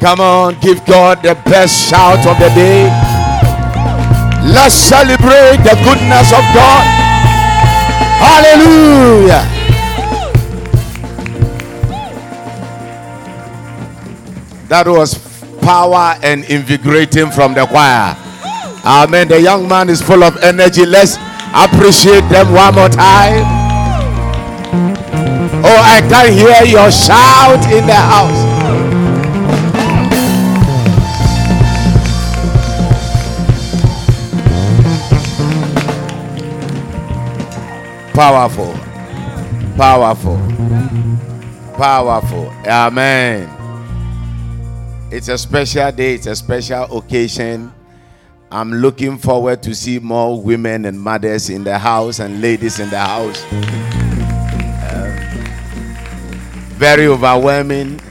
Come on, give God the best shout of the day. Let's celebrate the goodness of God. Hallelujah. That was power and invigorating from the choir. Amen. The young man is full of energy. Let's appreciate them one more time. Oh, I can hear your shout in the house. Powerful. Powerful. Powerful. Amen. It's a special day, it's a special occasion. I'm looking forward to see more women and mothers in the house and ladies in the house. Um, very overwhelming.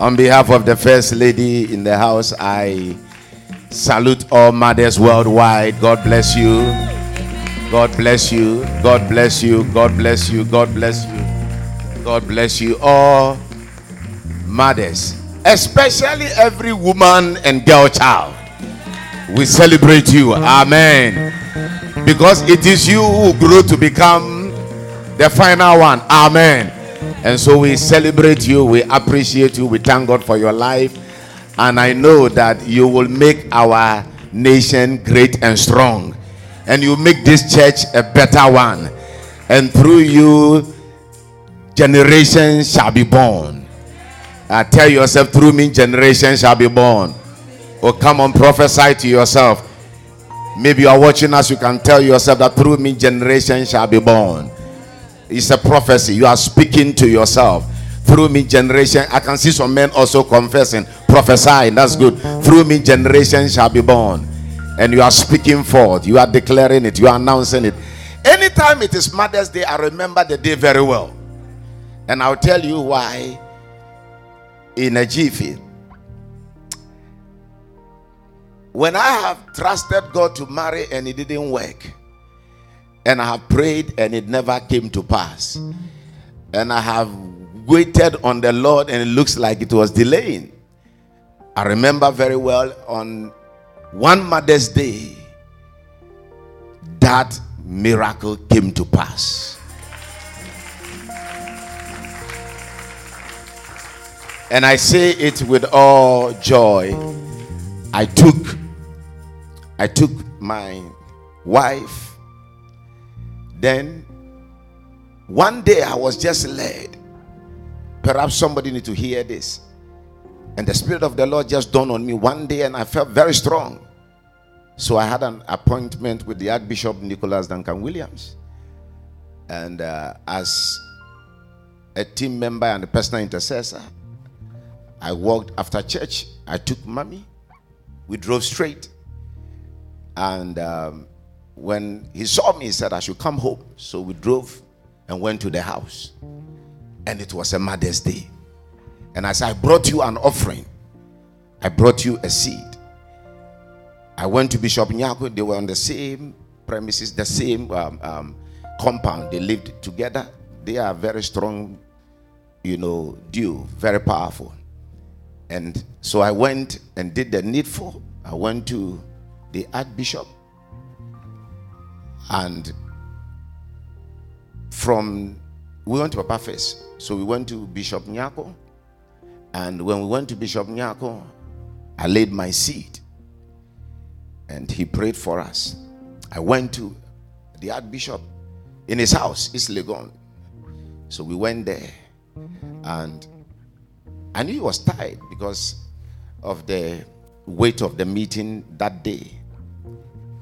On behalf of the First Lady in the house, I salute all mothers worldwide. God bless you. God bless you. God bless you. God bless you. God bless you. God bless you. All mothers, especially every woman and girl child. We celebrate you. Amen. Because it is you who grew to become the final one. Amen. And so we celebrate you. We appreciate you. We thank God for your life. And I know that you will make our nation great and strong. And you make this church a better one. And through you, generations shall be born. I tell yourself, through me, generations shall be born. Oh, come on, prophesy to yourself. Maybe you are watching us, you can tell yourself that through me, generations shall be born. It's a prophecy. You are speaking to yourself. Through me, generation. I can see some men also confessing, prophesying. That's good. Through me, generation shall be born. And you are speaking forth. You are declaring it. You are announcing it. Anytime it is Mother's Day, I remember the day very well. And I'll tell you why in a jiffy. When I have trusted God to marry and it didn't work, and I have prayed and it never came to pass, and I have waited on the Lord and it looks like it was delaying. I remember very well on one Mother's Day that miracle came to pass. And I say it with all joy. I took I took my wife. Then one day I was just led. Perhaps somebody need to hear this. And the Spirit of the Lord just dawned on me one day, and I felt very strong. So I had an appointment with the Archbishop Nicholas Duncan Williams. And uh, as a team member and a personal intercessor, I walked after church. I took mommy. We drove straight. And um, when he saw me, he said I should come home. So we drove and went to the house. And it was a Mother's Day. And as I brought you an offering, I brought you a seed. I went to Bishop Nyako. They were on the same premises, the same um, um, compound. They lived together. They are very strong, you know, duo, very powerful. And so I went and did the needful. I went to the Archbishop. And from, we went to Papa first. So we went to Bishop Nyako. And when we went to Bishop Nyako, I laid my seed. And he prayed for us. I went to the Archbishop in his house, East Legon. So we went there. And I knew he was tired because of the weight of the meeting that day.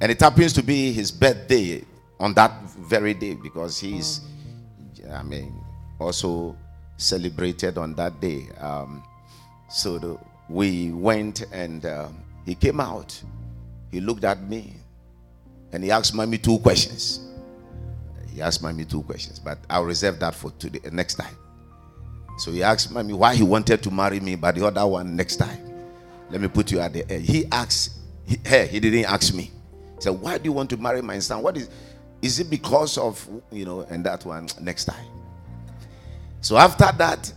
And it happens to be his birthday on that very day because he's, I mean, also celebrated on that day. Um, so the, we went and uh, he came out. He looked at me and he asked me two questions. He asked me two questions, but I'll reserve that for today, uh, next time. So he asked mommy why he wanted to marry me, but the other one next time. Let me put you at the end. He asked he, hey, he didn't ask me. He said, Why do you want to marry my son? What is is it because of you know, and that one next time? So after that,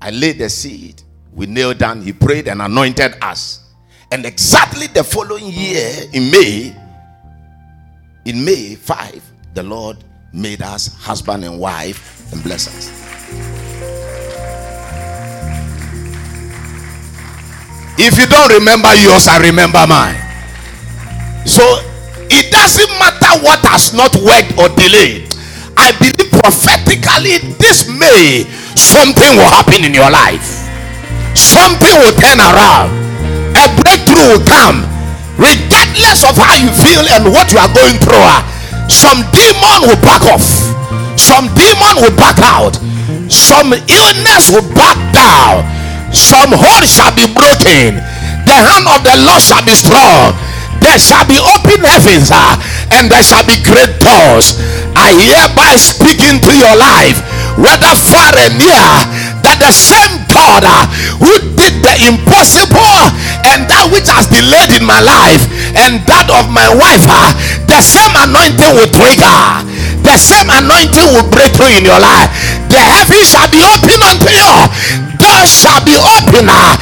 I laid the seed. We knelt down, he prayed and anointed us. And exactly the following year, in May, in May 5, the Lord made us husband and wife and bless us. If you don't remember yours, I remember mine. So it doesn't matter what has not worked or delayed. I believe prophetically this May something will happen in your life. Something will turn around. A breakthrough will come. Regardless of how you feel and what you are going through, uh, some demon will back off. Some demon will back out. Some illness will back down some hold shall be broken the hand of the lord shall be strong there shall be open heavens uh, and there shall be great doors i hereby speak into your life whether far and near that the same god uh, who did the impossible and that which has delayed in my life and that of my wife uh, the same anointing will trigger. The same anointing will break through in your life. The heavens shall be open unto you. Doors shall be open uh,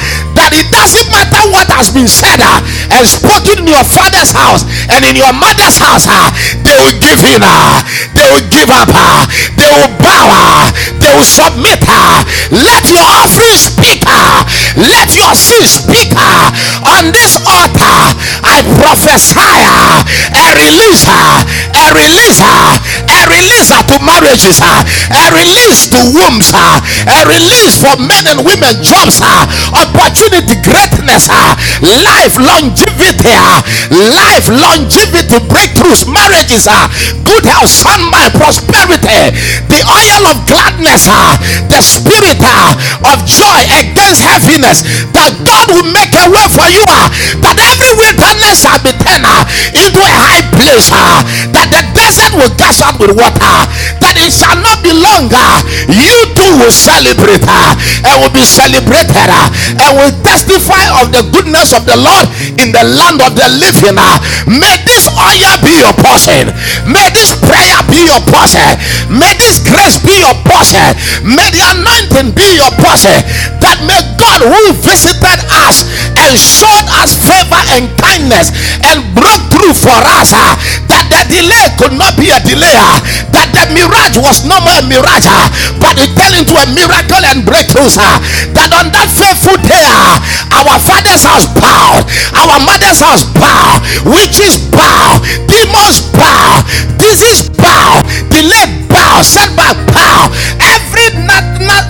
it doesn't matter what has been said uh, and spoken in your father's house and in your mother's house uh, they will give in uh, they will give up uh, they will bow uh, they will submit uh, let your offering speak uh, let your sin speak uh, on this altar. I prophesy uh, a release uh, a release uh, a release to marriages a release to wombs a release for men and women jobs opportunity greatness life longevity life longevity breakthroughs marriages good health sound prosperity. The oil of gladness the spirit of joy against heaviness. That god will make a way for you that every wilderness shall be turned into a high place that the desert will gush out with water that it shall not be longer you too will celebrate and will be celebrated and will testify of the goodness of the Lord in the land of the living. May this oil be your portion. May this prayer be your portion. May this grace be your portion. May the anointing be your portion. That may God who visited us and showed us favor and kindness and broke through for us uh, that the delay could not be a delay. Uh, that the mirage was no more a mirage, uh, but it turned into a miracle and breakthrough. Uh, that on that faithful day, uh, our father's house bowed, our mother's house bowed, witches bow, demons bow, disease bow, delay bow, setback bow, every not, not,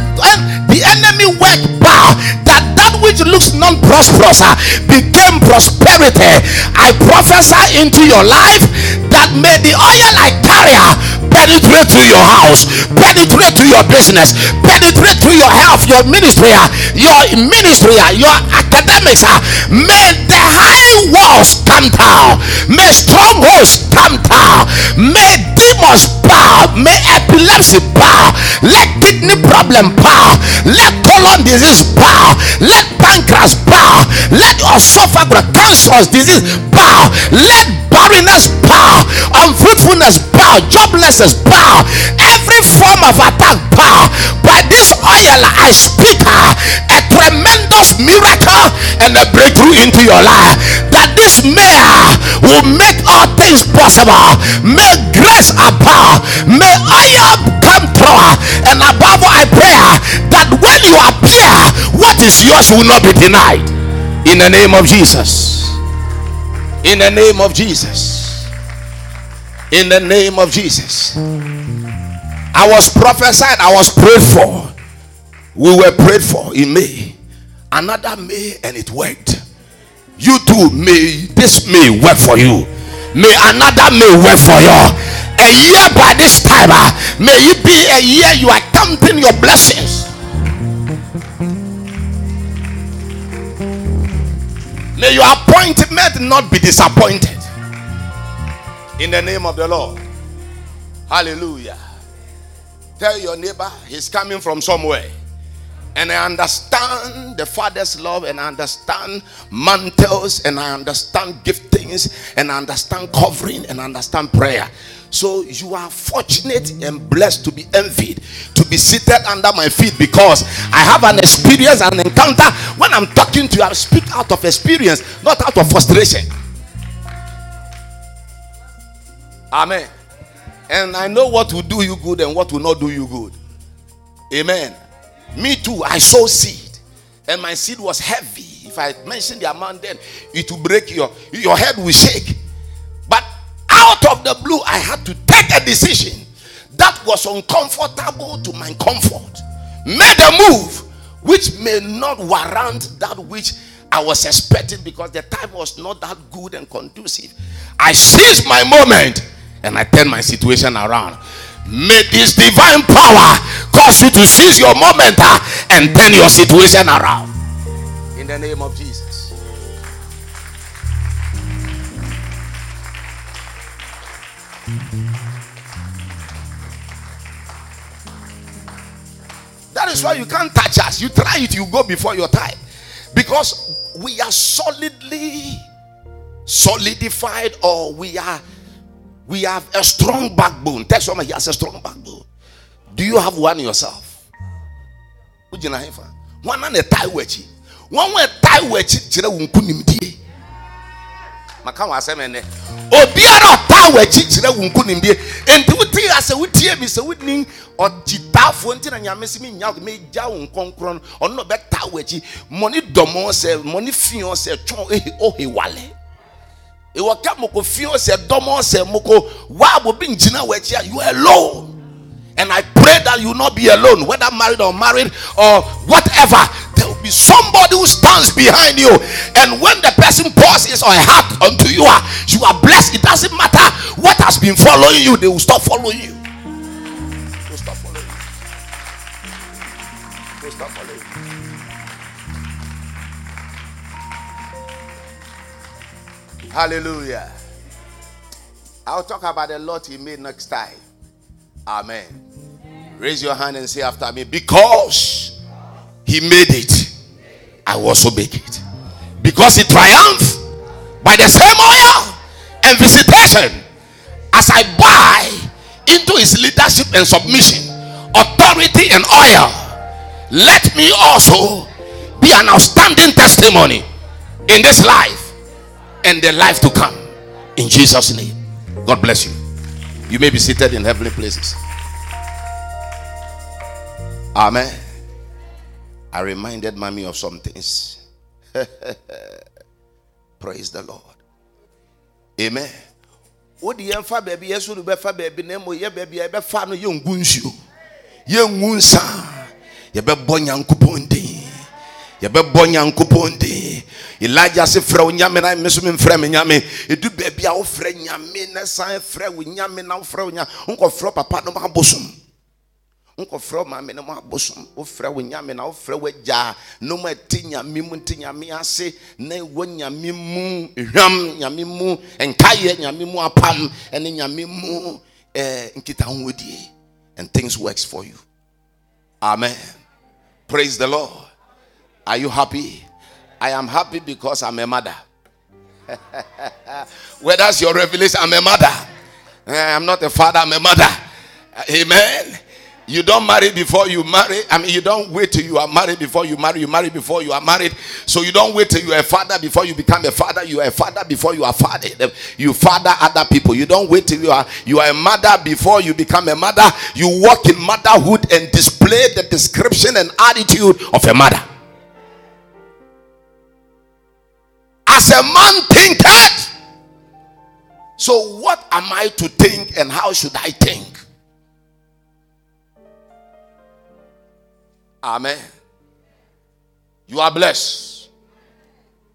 the enemy work bow. That which looks non-prosperous uh, became prosperity. I prophesy into your life that may the oil I carry uh, penetrate to your house, penetrate to your business, penetrate to your health, your ministry, uh, your ministry, your academics. May the high walls come down, may strongholds come down, may demons bow, may epilepsy bow, let kidney problem bow, let colon disease bow, let pancreas bow, let your esophagus cancerous disease bow, let barrenness bow, unfruitfulness bow, joblessness bow, every form of attack bow. By this oil, I speak uh, a tremendous miracle and a breakthrough into your life. That this mayor will make all things possible. May grace abound. May oil come through. And above all, I pray that when you what is yours will not be denied. In the name of Jesus. In the name of Jesus. In the name of Jesus. I was prophesied, I was prayed for. We were prayed for in May. Another May, and it worked. You too, may this May work for you. May another May work for you. A year by this time, uh, may it be a year you are counting your blessings. May your appointment not be disappointed. In the name of the Lord. Hallelujah. Tell your neighbor he's coming from somewhere. And I understand the Father's love, and I understand mantles, and I understand giftings, and I understand covering, and I understand prayer. So you are fortunate and blessed to be envied, to be seated under my feet because I have an experience, an encounter. When I'm talking to you, I speak out of experience, not out of frustration. Amen. And I know what will do you good and what will not do you good. Amen. Me too, I sow seed, and my seed was heavy. If I mention the amount, then it will break your your head will shake. Out of the blue, I had to take a decision that was uncomfortable to my comfort. Made a move which may not warrant that which I was expecting because the time was not that good and conducive. I seized my moment and I turned my situation around. May this divine power cause you to seize your moment uh, and turn your situation around. In the name of Jesus. That is why you can't touch us. You try it, you go before your time. Because we are solidly solidified or we are we have a strong backbone. Tell someone he has a strong backbone. Do you have one yourself? One on a tie wedge. One way tie wedge, Chira Wunkunimdi. Maka wa asɛm ɛnɛ. Obiara ɔtaa w'akyi kyerɛ wo nkonimdie enti wotie asɛ wotie mi sɛ woni ɔgyitaafoɔ nti na nyame sɛ menya megya wo nkɔnkorɔ no ɔno na ɔbɛtaa w'akyi mmɔne dɔmɔ sɛ mmɔne fiɔ sɛ twɔn ohe wale. Ɛwɔ ka moko fio sɛ dɔmɔ sɛ moko waa bobi ngyina wɔ akyi a you alone. And I pray that you not be alone, whether married or married or whatever. Somebody who stands behind you, and when the person pours his or heart unto you, ah, you are blessed. It doesn't matter what has been following you; they will stop following you. They will stop following you. They will stop following you. Hallelujah. I'll talk about the Lord He made next time. Amen. Raise your hand and say after me, because He made it, I will also make it. Because He triumphed by the same oil and visitation as I buy into His leadership and submission, authority and oil. Let me also be an outstanding testimony in this life and the life to come. In Jesus' name. God bless you. You may be seated in heavenly places. Amen. I reminded mommy of some things. Praise the Lord. Amen. wode yɛmfa baabi yɛso no bɛfa baabi na mmom yɛ baabi a yɛbɛfa no yɛngu nsuo yɛngu nsa yɛbɛbɔ nyankopɔn din yɛbɛbɔ nyankopɔn din elijah se frɛ wo nyame na me so memfrɛ me nyame. Ɛdu baabi a wofrɛ nyame na san frɛ wo nyame na wofrɛ wo nyame wonkɔfrɛ papa no mabosom wonkɔfrɛ maame no mabosom wofrɛ wo nyame na wofrɛ wagyaa nom ɛte nyame mu nte nyame ase na wɔ nyame mu hwam nyame mu nkayɛ nyame mu apam ɛne nyame mu eh, nkitahodie and things works for you amen praise the lord are you happy I am happy because I'm a mother. Where that's your revelation, I'm a mother. Eh, I'm not a father, I'm a mother. Amen. You don't marry before you marry. I mean, you don't wait till you are married before you marry. You marry before you are married. So you don't wait till you are a father before you become a father. You are a father before you are father. You father other people. You don't wait till you are you are a mother before you become a mother. You walk in motherhood and display the description and attitude of a mother. as a man thinketh. So, what am I to think and how should I think? Amen. You are blessed.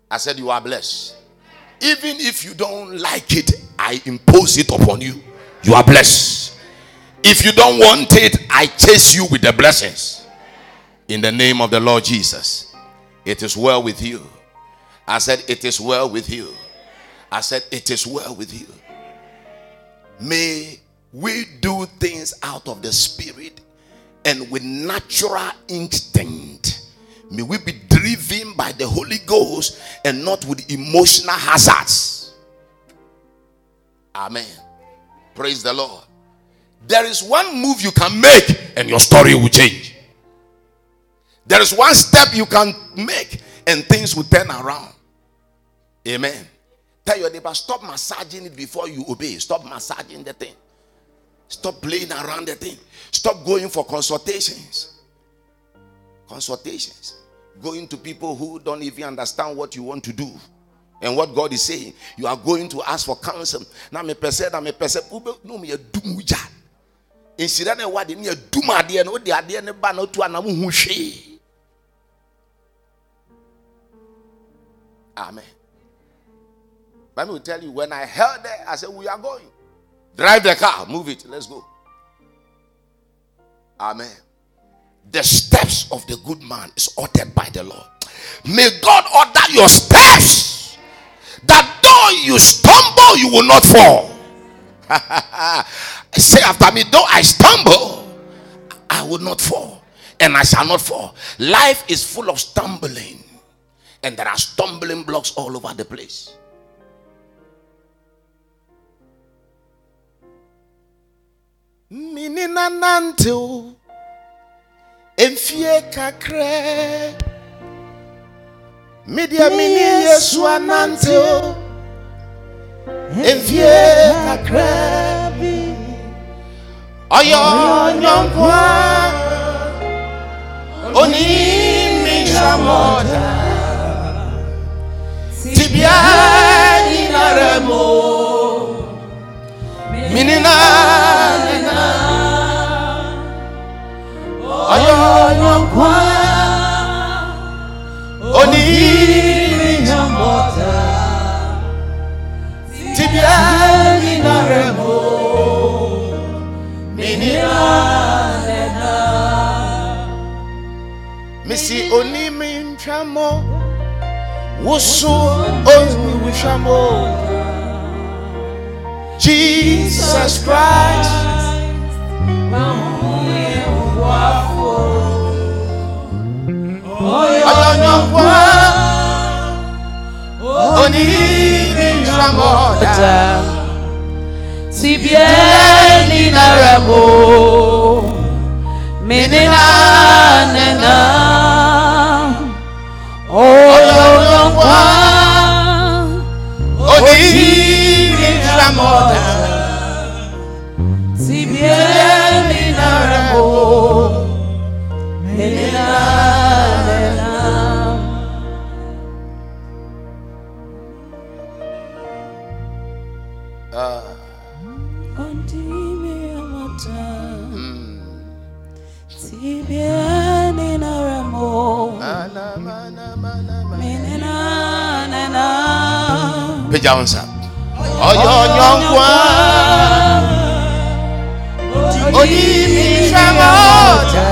I said, You are blessed. Even if you don't like it, I impose it upon you. You are blessed. If you don't want it, I chase you with the blessings. In the name of the Lord Jesus. It is well with you. I said, It is well with you. I said, It is well with you. May we do things out of the spirit and with natural instinct. May we be driven by the Holy Ghost and not with emotional hazards. Amen. Praise the Lord. There is one move you can make and your story will change. There is one step you can make and things will turn around. Amen. Tell your neighbor, stop massaging it before you obey. Stop massaging the thing. Stop playing around the thing. Stop going for consultations. Consultations. Going to people who don't even understand what you want to do and what God is saying. You are going to ask for counsel. Now me pese na me pese no me a dumuja. Insira na wa de ne adum ade no de ade ne ba na tu anam hu hwe. Amen. Let me tell you, when I heard that, I said, We are going. Drive the car, move it, let's go. Amen. The steps of the good man is ordered by the Lord. May God order your steps that though you stumble, you will not fall. Say after me, though I stumble, I will not fall, and I shall not fall. Life is full of stumbling, and there are stumbling blocks all over the place. Minina nanto Emfie kakre. Media mini Yesu anante Emfie kakre. Oyo nyonkwa Oni mi shamoda Tibia inaremo. Minina nina Oyo Missy oni mi ntramo Wusu oni wishramo Jesus Christ Menina mi ntramo da Sibieni na remo Menina nena Ondimi amata Sibieni na remo Mana, mana, mana. Menina nena Peja onsa. Oyonyokwa Oni mi ntramo da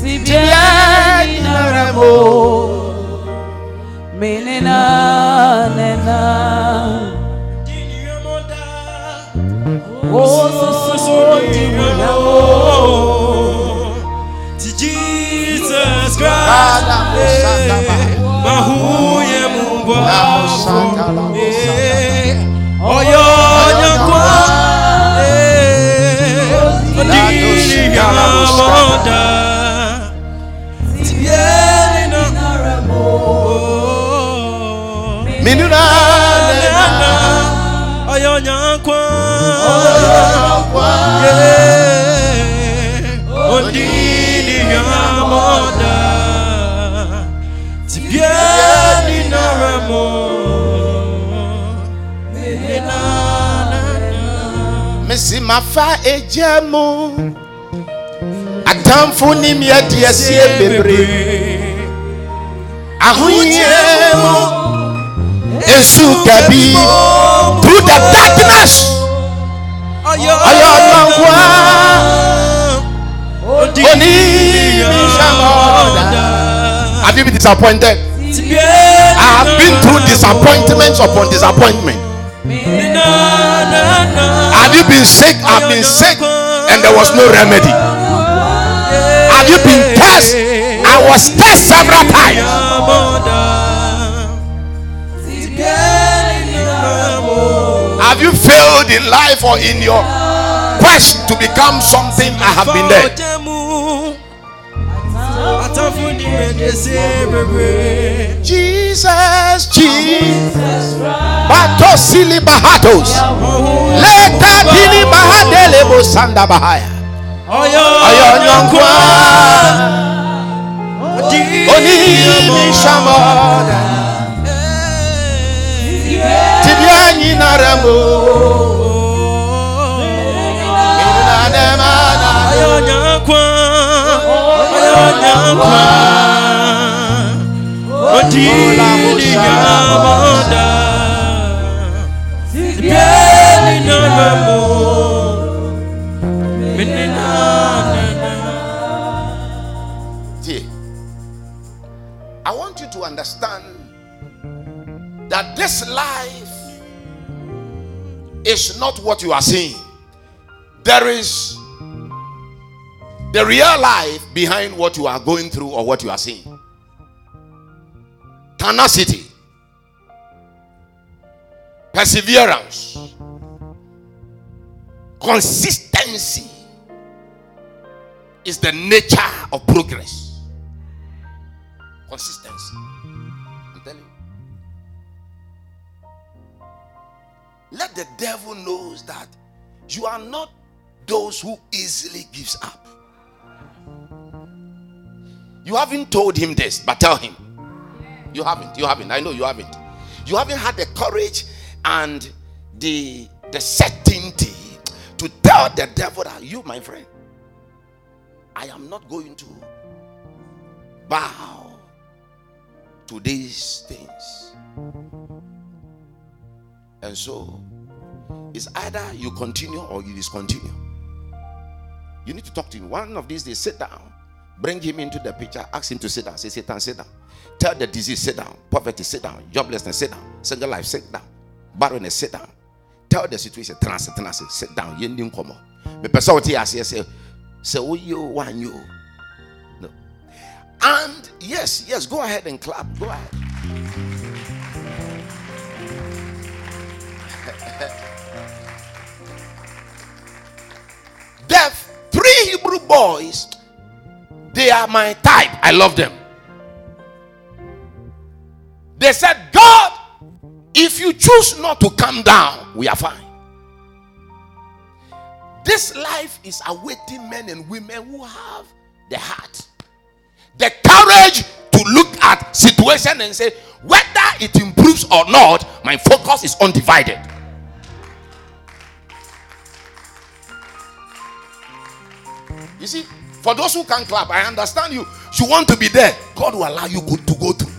Sibieni na remo Menina odini yamoda, tibieni na ramo. Missy mafa ejemu Atamfo ni mi adi asie bebre. Ahoye mu Esu kabi Through the darkness Ayo nankwa Oni mishamoda Have you been disappointed? I have been through disappointments upon disappointment Have you been sick? I've been sick and there was no remedy. Have you been cursed? I was cursed several times. Failed in life or in your quest to become something? I have been there. Jesus, Jesus. Batosili bahatos. Leta. Oyo nyonkwa. I want you to understand that this life is not what you are seeing. There is the real life behind what you are going through or what you are seeing. Tenacity, perseverance, consistency is the nature of progress. Consistency. I'm telling you. Let the devil knows that you are not those who easily gives up. You haven't told him this, but tell him. You haven't. You haven't. I know you haven't. You haven't had the courage and the the certainty to tell the devil that you, my friend, I am not going to bow to these things. And so it's either you continue or you discontinue. You need to talk to him. One of these days, sit down, bring him into the picture, ask him to sit down. Say, Satan, sit down. Tell the disease, sit down. Poverty, sit down. Joblessness, sit down. Single life, sit down. Barrenness, sit down. Tell the situation, trans, trans, sit down. You didn't come on. The person tell you, say, say, you, one, you. No. And yes, yes, go ahead and clap. Go ahead. the three Hebrew boys, they are my type. I love them. They said, God, if you choose not to come down, we are fine. This life is awaiting men and women who have the heart, the courage to look at situation and say, whether it improves or not, my focus is undivided. You see, for those who can clap, I understand you. You want to be there, God will allow you to go through.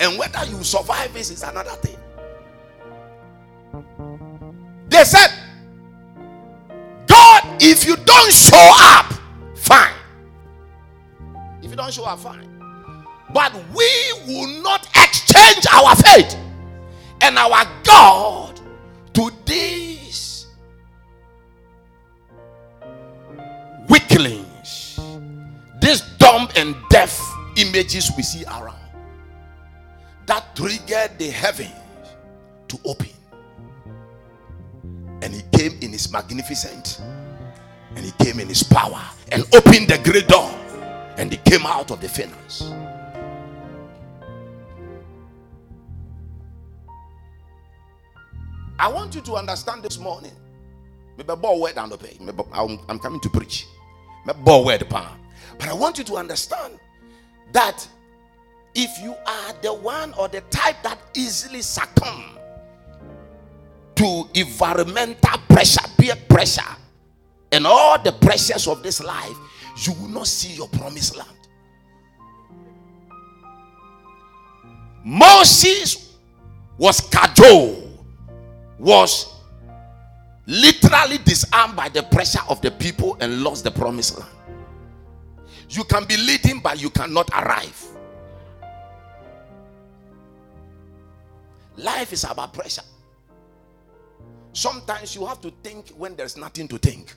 And whether you survive this is another thing. They said, God, if you don't show up, fine. If you don't show up, fine. But we will not exchange our faith and our God to these weaklings, and deaf images we see around that triggered the heavens to open. And he came in his magnificent and he came in his power and opened the great door and he came out of the furnace. I want you to understand this morning. I'm I'm coming to preach. Ball word pan. But I want you to understand that if you are the one or the type that easily succumb to environmental pressure, peer pressure, and all the pressures of this life, you will not see your promised land. Moses was cajoled, was literally disarmed by the pressure of the people and lost the promised land. You can be leading, but you cannot arrive. Life is about pressure. Sometimes you have to think when there's nothing to think.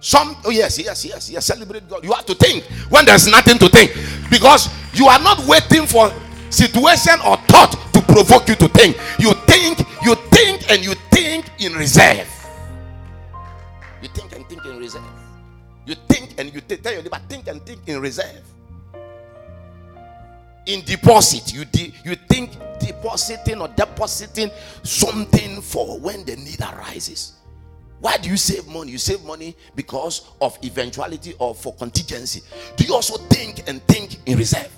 Some, oh yes, yes, yes, yes, celebrate God. You have to think when there's nothing to think because you are not waiting for situation or thought to provoke you to think. You think, you think, and you think in reserve. You think and think in reserve. You think and you tell your neighbor, think and think in reserve. In deposit, you de- you think depositing or depositing something for when the need arises. Why do you save money? You save money because of eventuality or for contingency. Do you also think and think in reserve?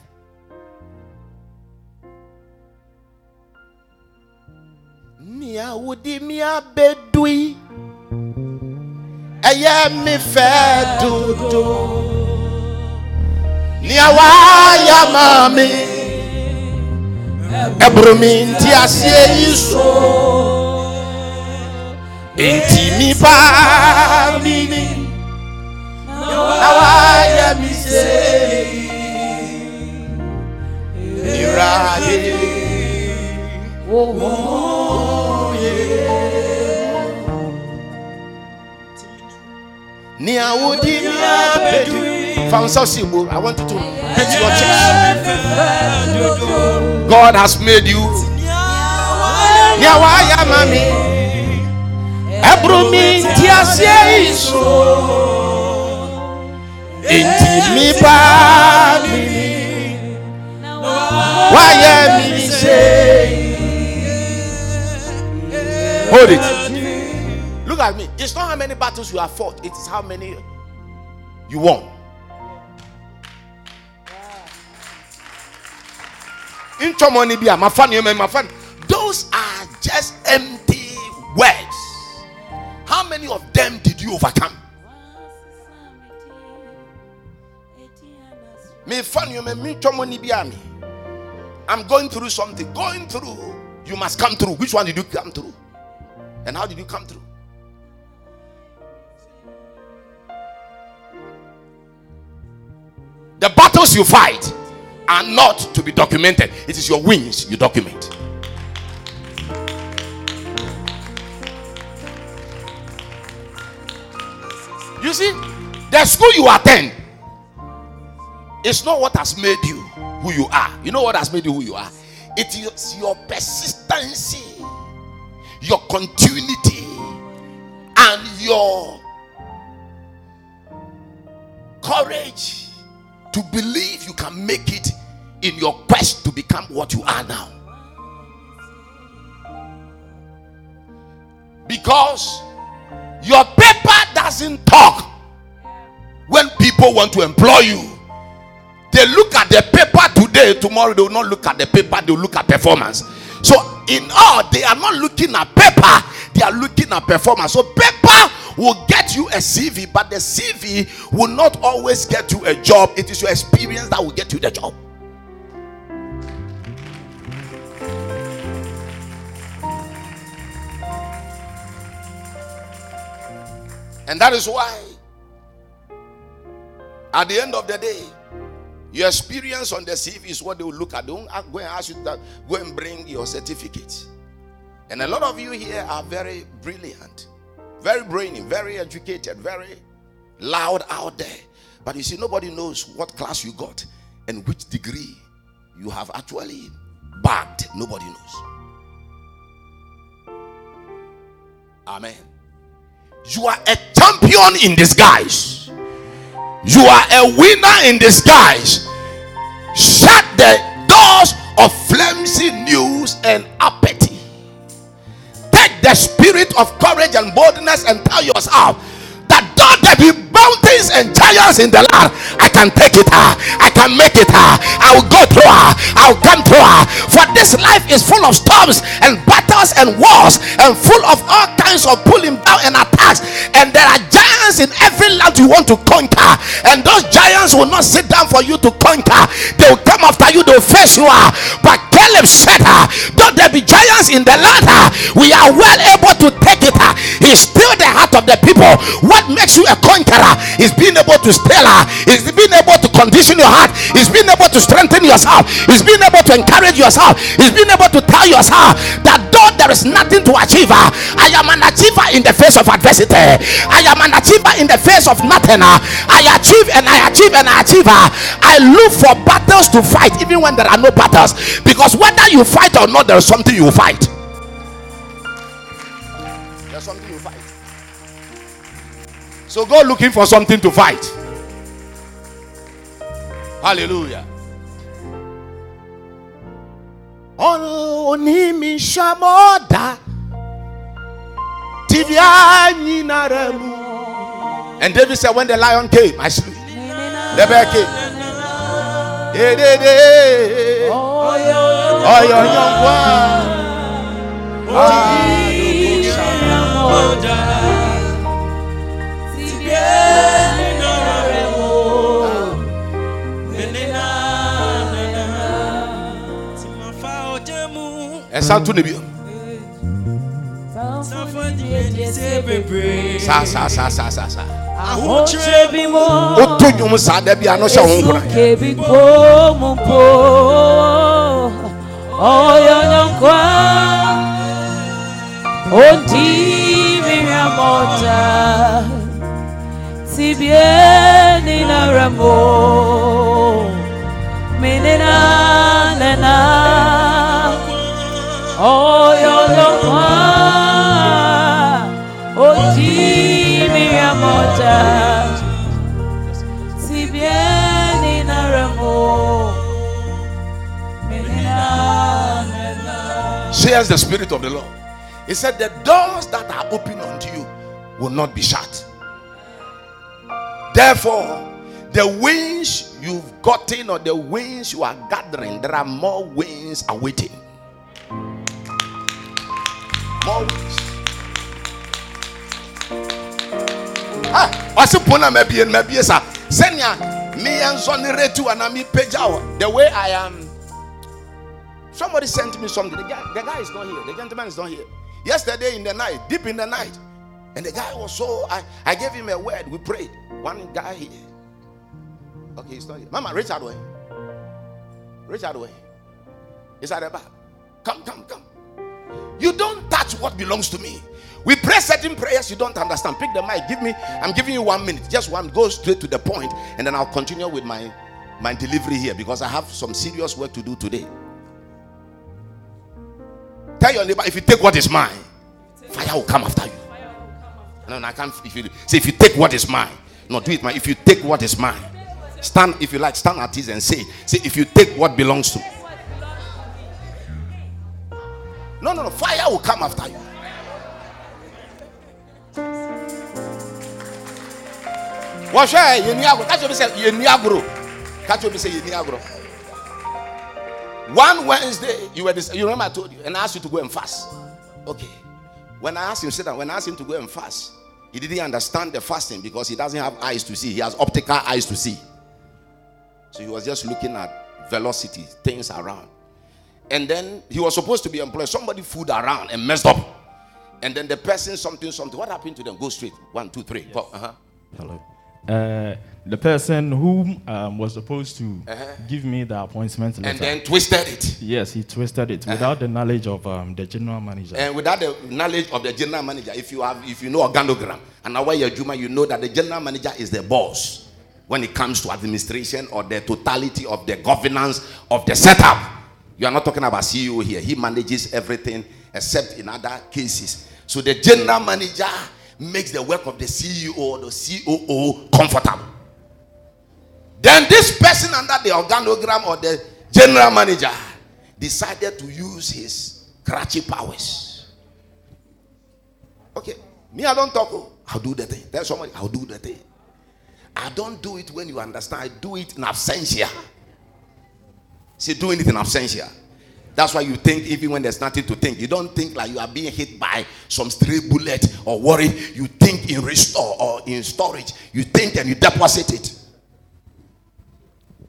Mia mia bedui Eye mi fe dodo Ni awa ya mami. Ebrumi nti asie iso Enti mi pa mi ni. Awa ya mi se Irade Ni awudi mi abedu Fansa Sigbo, I want you to hit your chest. God has made you. Ni awa ya mami. Ebrumi nti asie iso. Enti mi pa mi ni. Why me say? Hold it. Look at me. It's not how many battles you have fought, it is how many you won. Those are just empty words. How many of them did you overcome? Me fun you me. I'm going through something. Going through, you must come through. Which one did you come through? And how did you come through? The battles you fight are not to be documented, it is your wins you document. You see, the school you attend is not what has made you who you are. You know what has made you who you are? It is your persistency, your continuity, and your courage to believe you can make it in your quest to become what you are now. Because your paper doesn't talk when people want to employ you. They look at the paper today, tomorrow they will not look at the paper, they will look at performance. So, in all, they are not looking at paper, they are looking at performance. So, paper will get you a CV, but the CV will not always get you a job. It is your experience that will get you the job. And that is why, at the end of the day, your experience on the CV is what they will look at. They won't go and ask you that. Go and bring your certificate. And a lot of you here are very brilliant, very brainy, very educated, very loud out there. But you see, nobody knows what class you got and which degree you have actually bagged. Nobody knows. Amen. You are a champion in disguise. You are a winner in disguise. Shut the doors of flimsy news and apathy. The spirit of courage and boldness and tell yourself that though there be mountains and giants in the land, I can take it. ah. I can make it. ah. I will go through. ah. I will come through. ah. For this life is full of storms and battles and wars and full of all kinds of pulling down and attacks. And there are giants in every land you want to conquer. And those giants will not sit down for you to conquer. They will come after you. They will face you. ah. But Caleb said, ah, though there be giants in the land, ah, we are well able to take it. He still the heart of the people. What makes you a conqueror is being able to ah, is being to condition your heart, is being able to to strengthen yourself. It's being able to encourage yourself. It's being able to tell yourself that though there is nothing to achieve, uh, I am an achiever in the face of adversity. I am an achiever in the face of nothing. uh. I achieve and I achieve and I achieve. uh. I look for battles to fight even when there are no battles. Because whether you fight or not, there is something you fight. There's something you fight. So go looking for something to fight. Hallelujah. Onimi shamoda tivya nyinaremu. And David said, when the lion came, I slew. The bear came. Oh, yo, yo, wa. Ẹ̀sán tún níbi. Sa sa sa sa sa sa. Ahokyere bi mu. O tó nnwom saa da bi a no hyɛ wo nkora. Kebi ko mu po. Ọyọ nyọnkwa. Odi mìíràn mọ́ta. Tibie ni nara mo. Minina nena. Says the Spirit of the Lord. He said, The doors that are open unto you will not be shut. Therefore, the wings you've gotten or the wings you are gathering, there are more wings awaiting. Ah, ɔse po na mabie no mabie sa sɛnea meyɛ nsɔ ne retu ana mepagya the way i am Somebody sent me something. The guy, the guy is not here. The gentleman is not here. Yesterday in the night, deep in the night, and the guy was so. I, I gave him a word. We prayed. One guy here. Okay, he's not here. Mama, Richard way. Richard way. Is at the back. Come, come, come. You don't touch what belongs to me. We pray certain prayers you don't understand. Pick the mic. Give me. I'm giving you one minute. Just one. Go straight to the point, and then I'll continue with my my delivery here because I have some serious work to do today. Tell your neighbor if you take what is mine, fire will come after you. No, no, I can't. If you say if you take what is mine, no, do it, man. If you take what is mine, stand. If you like, stand at ease and say, say if you take what belongs to. No, no, no. Fire will come after you. Wɔhwɛ yɛ ni agoro. Kakyɛ obi sɛ yɛ ni agoro. Kakyɛ obi sɛ yɛ ni agoro. One Wednesday, you were this, you remember I told you, and I asked you to go and fast. Okay. When I asked him, sit down, when I asked him to go and fast, he didn't understand the fasting because he doesn't have eyes to see. He has optical eyes to see. So he was just looking at velocity, things around. And then he was supposed to be employed. Somebody fooled around and messed up. And then the person, something, something. What happened to them? Go straight. One, two, three. Go. Uh-huh. Hello. Uh, the person who um, was supposed to Uh-huh. give me the appointment letter. And then twisted it. yes, he twisted it without the knowledge of um, the general manager. And without the knowledge of the general manager, if you have, if you know organogram and aware your Juma, you know that the general manager is the boss when it comes to administration or the totality of the governance of the setup. You are not talking about CEO here. He manages everything except in other cases. So the general manager makes the work of the CEO or the COO comfortable. Then this person under the organogram or the general manager decided to use his crutchy powers. Okay, me, I don't talk. oh, I'll do the thing. Tell somebody, I'll do the thing. I don't do it when you understand. I do it in absentia. See, doing it in absentia. That's why you think even when there's nothing to think. You don't think like you are being hit by some stray bullet or worry. You think in restore or in storage. You think and you deposit it.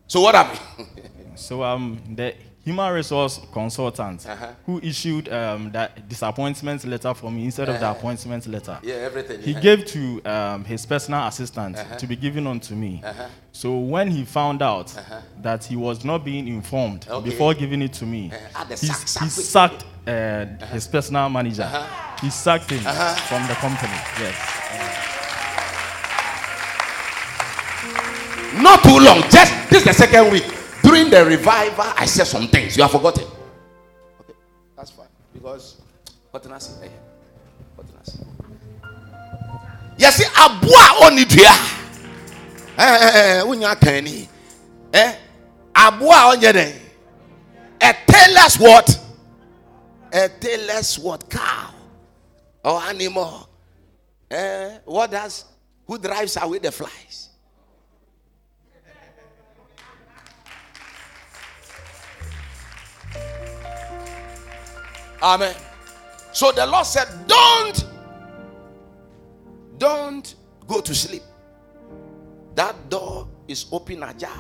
So what happened? So um, the, human resource consultant Uh-huh. who issued um, that disappointment letter for me instead of the appointment letter. Yeah, everything. He gave to um, his personal assistant Uh-huh. to be given on to me. So when he found out that he was not being informed Okay. before giving it to me, Uh-huh. Ah, he, sack, sack, he sacked uh, his personal manager. He sacked him from the company. Yes. Not too long. Just this is the second week. During the revival, I said some things. You have forgotten. Okay, that's fine. Because what? Eh, What say? Yes, abua oni dua. Eh, unya kani. Eh, abua onye den. A tailor's what? A tailor's what? Cow or animal. Eh, what does? Who drives away the flies? Amen. So the Lord said, Don't, don't go to sleep. That door is open ajar,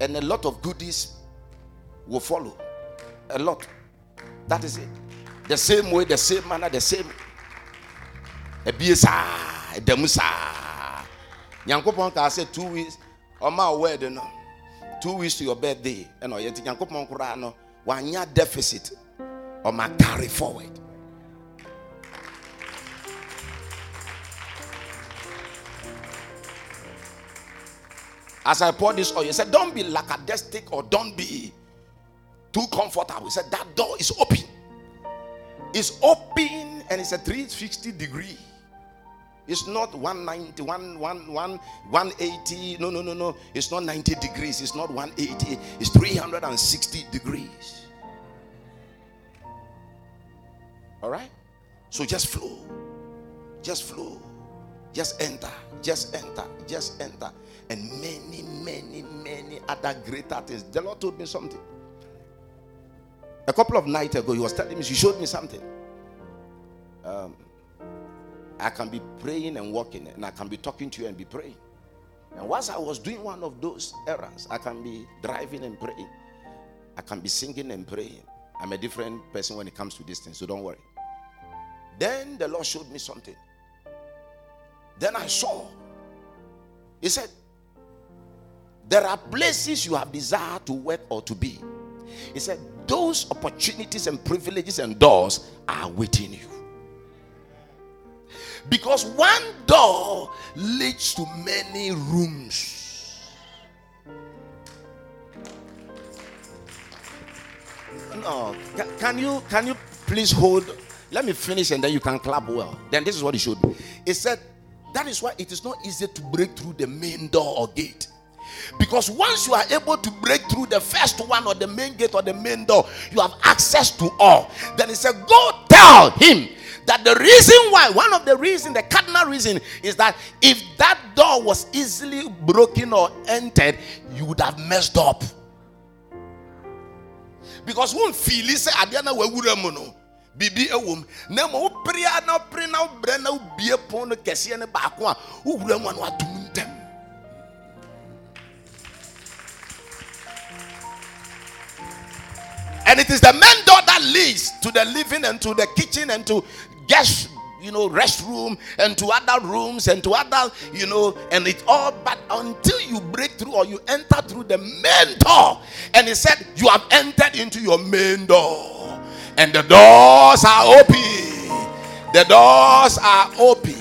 and a lot of goodies will follow. A lot. That is it. The same way, the same manner, the same. Ebie saa, ɛdɛm saa. Nyankopɔn ka sɛ two weeks, ɔma word no, two weeks to your birthday, ɛna ɔyɛ nti Nyankopɔn koraa no, wanya deficit or my carry forward. As I pour this oil, he said, Don't be lackadaisic or don't be too comfortable. He said, That door is open. It's open and it's a 360 degree. It's not 190, 1, 1, 1, 180. No, no, no, no. It's not 90 degrees. It's not 180. It's 360 degrees. All right? So just flow. Just flow. Just enter. Just enter. Just enter. And many, many, many other greater things. The Lord told me something. A couple of nights ago, He was telling me, He showed me something. Um, I can be praying and walking, and I can be talking to you and be praying. And once I was doing one of those errands, I can be driving and praying. I can be singing and praying. I'm a different person when it comes to this thing, so don't worry. Then the Lord showed me something. Then I saw. He said, There are places you have desire to work or to be. He said, Those opportunities and privileges and doors are waiting you. Because one door leads to many rooms. No, can you can you please hold? Let me finish and then you can clap well. Then this is what he showed me. He said, That is why it is not easy to break through the main door or gate. Because once you are able to break through the first one or the main gate or the main door, you have access to all. Then he said, Go tell him that the reason why, one of the reason, the cardinal reason, is that if that door was easily broken or entered, you would have messed up. Because one feel is adiana wawura mu no bibi ewom. Na mo pere a na pere na brɛ na bie pon no kɛseɛ ne baako a wowura mu a na watom ntɛm. And it is the main door that leads to the living and to the kitchen and to guest you know restroom and to other rooms and to other you know and it all but until you break through or you enter through the main door and he said you have entered into your main door and the doors are open. The doors are open.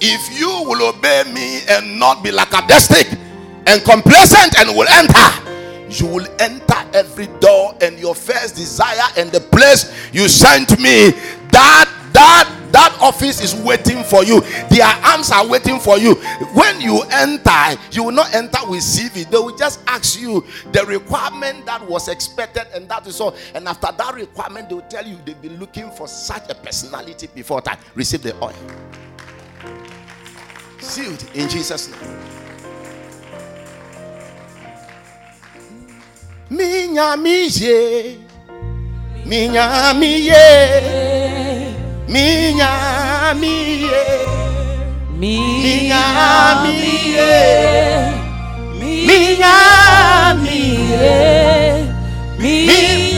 If you will obey me and not be lackadaisic and complacent and will enter you will enter every door and your first desire and the place you sent me. That that that office is waiting for you. Their arms are waiting for you. When you enter you will not enter with cv they will just ask you the requirement that was expected and that is all. And after that requirement they will tell you they've been looking for such a personality before time receive the oil. Sealed in jesus name. Minha miye, minha miye, minha miye, Minha miye, minha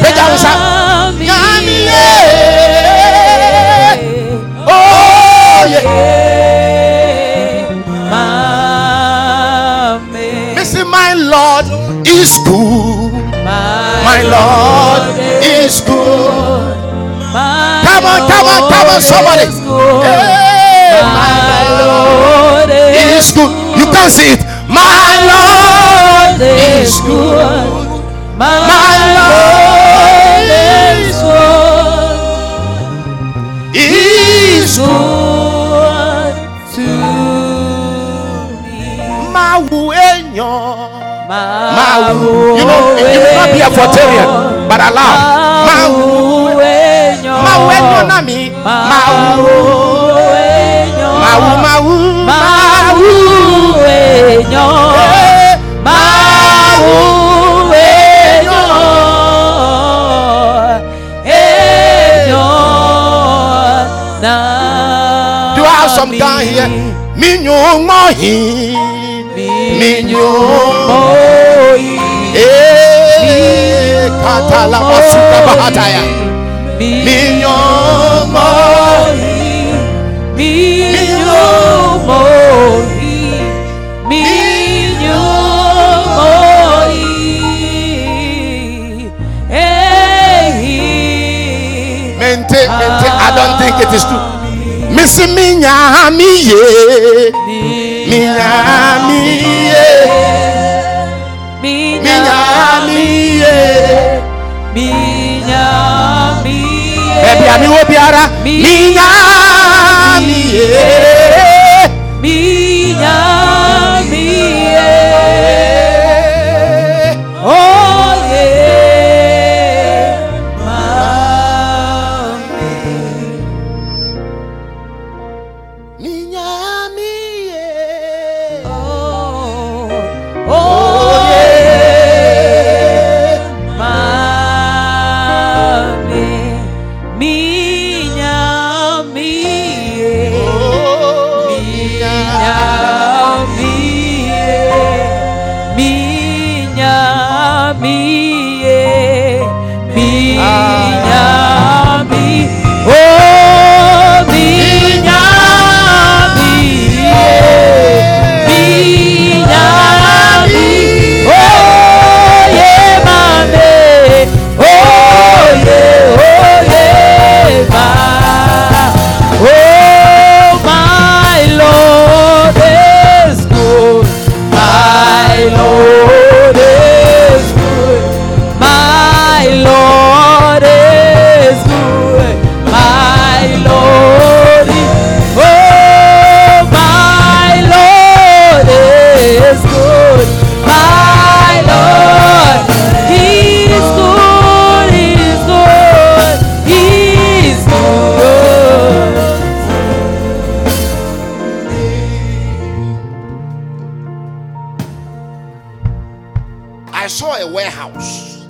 Pagya wo nsa. Nyame ye. Oh, yeah. Mame. Missing my Lord is good. My Lord is good. On, somebody. Hey, My Lord is good. You can see it. My Lord is good. My Lord is good. Is good. To me. Mawu enyo. Mawu. Mawu. You know, you may not be a Voltarian, but allow. Mawu. Mawu enyo na mi. Mawu. Mawu, mawu. Mawu. Eh, Mawu enyo. Enyo na Do I have some guy here? Minyo mohi. Minyo. Moyi. Eh, katala basuka bahataya. Minyo mohi. Minyo mohi. Minyo mohi. Ehi. Mente, mente. I don't think it is true. Missy minya miye. Minya miye. Minya miye. Wo biara. Miye. Minya warehouse.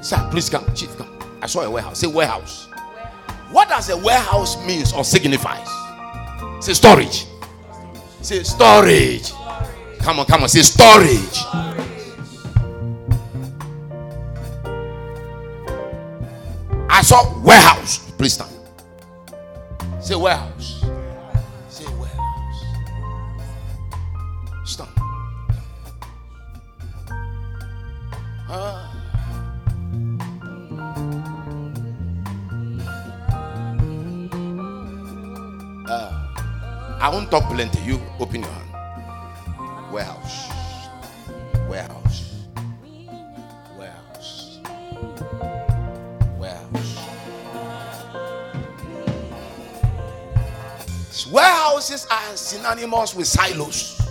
Sir, please come. Chief, come. I saw a warehouse. Say warehouse. What does a warehouse means or signifies? Say storage. Say storage. Come on, come on. Say storage. I saw warehouse. Please stand. Say warehouse. I won't talk plenty. You open your hand. Warehouse. Warehouse. Warehouse. Warehouse. Warehouses are synonymous with silos.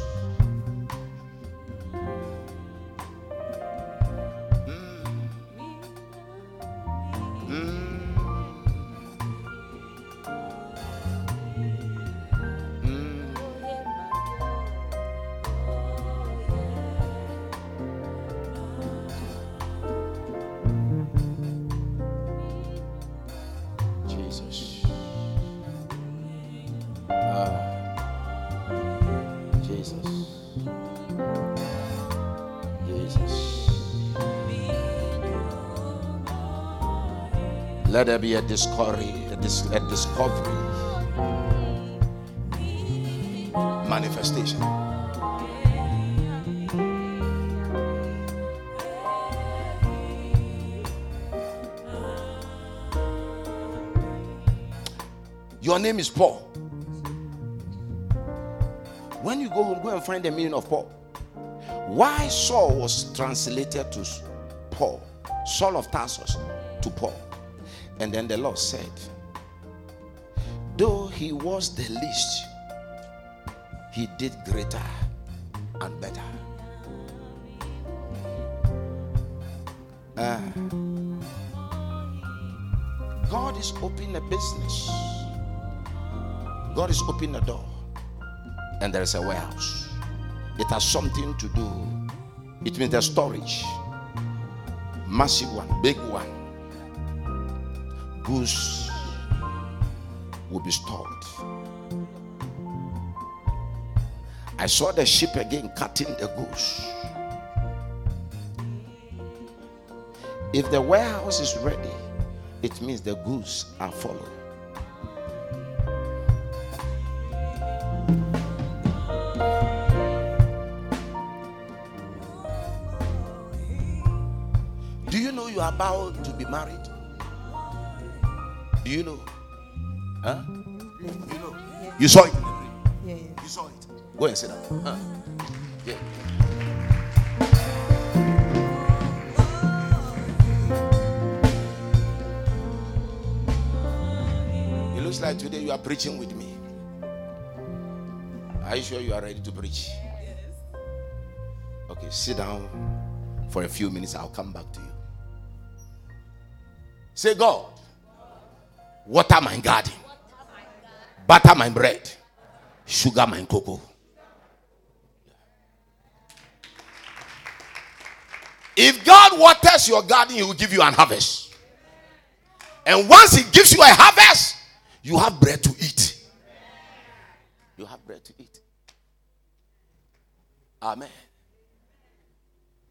Let there be a discovery, a, dis- a discovery, manifestation. Your name is Paul. When you go go and find the meaning of Paul. Why Saul was translated to Paul, Saul of Tarsus to Paul. And then the Lord said, Though he was the least, he did greater and better. Ah. God is opening a business. God is opening a door. And there is a warehouse. It has something to do. It means the storage. Massive one, big one. Goods will be stored. I saw the ship again cutting the goose. If the warehouse is ready, it means the goose are following. Do you know you are about to be married? Do you know? Huh? You know? You saw it? Yeah. You saw it. Go and sit down. Huh? Yeah. It looks like today you are preaching with me. Are you sure you are ready to preach? Yes. Okay, sit down for a few minutes. I'll come back to you. Say, God, water my garden, butter my bread, sugar my cocoa. If God waters your garden, He will give you an harvest. And once He gives you a harvest, you have bread to eat. You have bread to eat. Amen.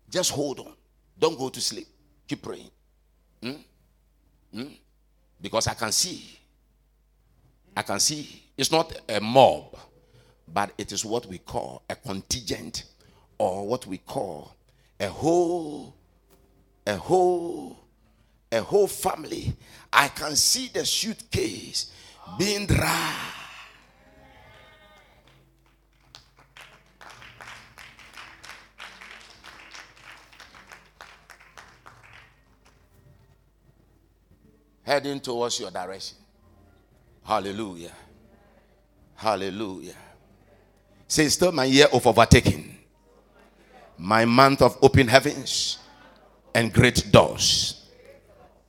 Just hold on. Don't go to sleep. Keep praying. Hmm? Hmm? Because I can see. I can see. It's not a mob, but it is what we call a contingent or what we call a whole, a whole, a whole family. I can see the suitcase being dry. Heading towards your direction. Hallelujah. Hallelujah. Say, still my year of overtaking, my month of open heavens and great doors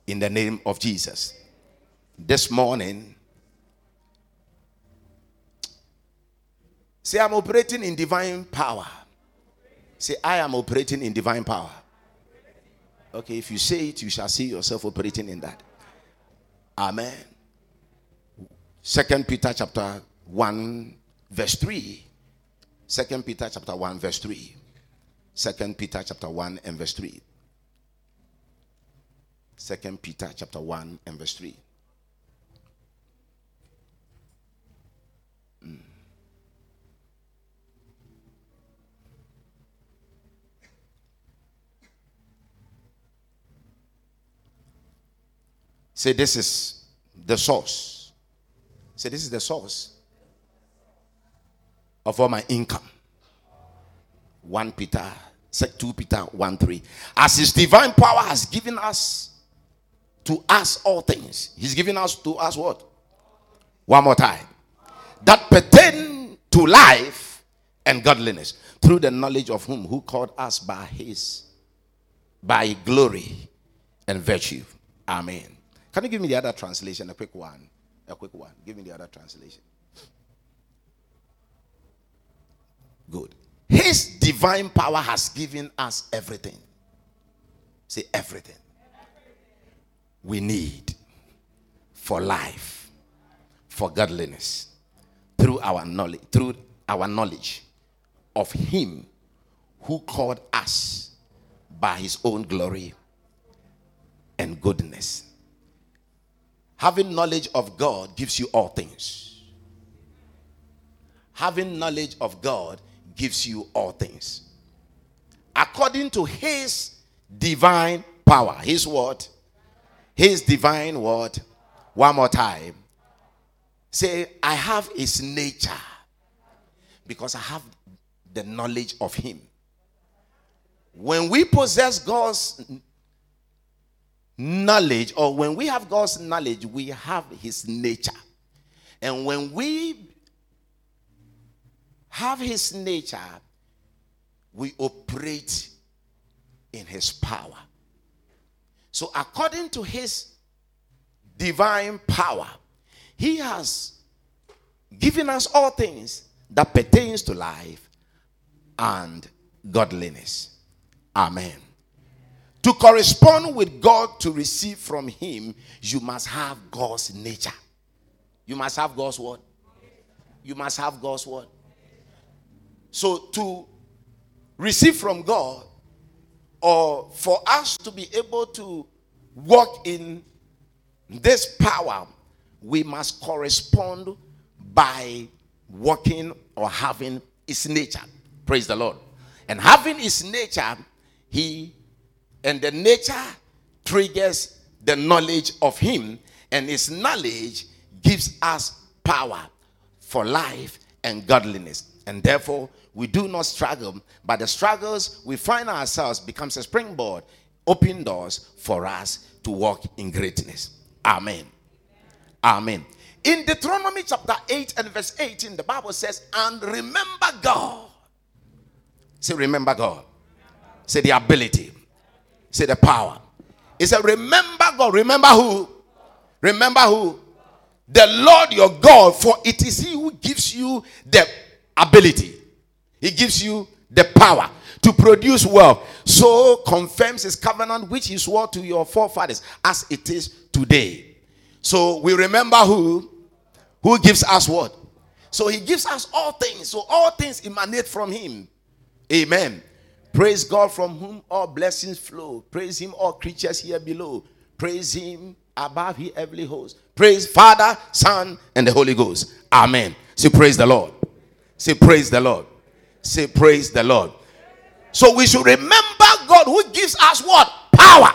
in the name of Jesus. This morning, say, I'm operating in divine power. Say, I am operating in divine power. Okay, if you say it, you shall see yourself operating in that. Amen. Second Peter chapter 1, verse 3. Second Peter chapter 1, verse 3. Second Peter chapter 1 and verse 3. Second Peter chapter 1 and verse 3. Say, this is the source. Say, this is the source of all my income. 1 Peter, 2 Peter 1 3. As his divine power has given us to us all things, he's given us to us what? One more time. That pertain to life and godliness through the knowledge of whom who called us by his by glory and virtue. Amen. Can you give me the other translation? A quick one. A quick one. Give me the other translation. Good. His divine power has given us everything. Say everything we need for life, for godliness, through our knowledge, through our knowledge of Him who called us by His own glory and goodness. Having knowledge of God gives you all things. Having knowledge of God gives you all things. According to his divine power. His word. His divine word. One more time. Say, I have his nature because I have the knowledge of him. When we possess God's knowledge, or when we have God's knowledge, we have his nature. And when we have his nature, we operate in his power. So, according to his divine power, he has given us all things that pertains to life and godliness. Amen. To correspond with God to receive from him, you must have God's nature. You must have God's word. You must have God's word. So to receive from God, or for us to be able to walk in this power, we must correspond by walking or having his nature. Praise the Lord. And having his nature, he and the nature triggers the knowledge of him, and his knowledge gives us power for life and godliness. And therefore, we do not struggle, but the struggles we find ourselves becomes a springboard, open doors for us to walk in greatness. Amen. Amen. In Deuteronomy chapter 8 and verse 18, the Bible says, And remember God. Say, remember God. Say, the ability. Say, the power. He said, Remember God. Remember who? Remember who? The Lord your God, for it is He who gives you the ability he gives you the power to produce wealth. So confirms his covenant which he swore to your forefathers as it is today. So we remember who who gives us what? So he gives us all things. So all things emanate from him. Amen. Praise God from whom all blessings flow. Praise him, all creatures here below. Praise him above he heavenly host. Praise Father, Son, and the Holy Ghost. Amen. Say praise the Lord. Say praise the Lord. Say, Praise the Lord. So we should remember God who gives us what? Power.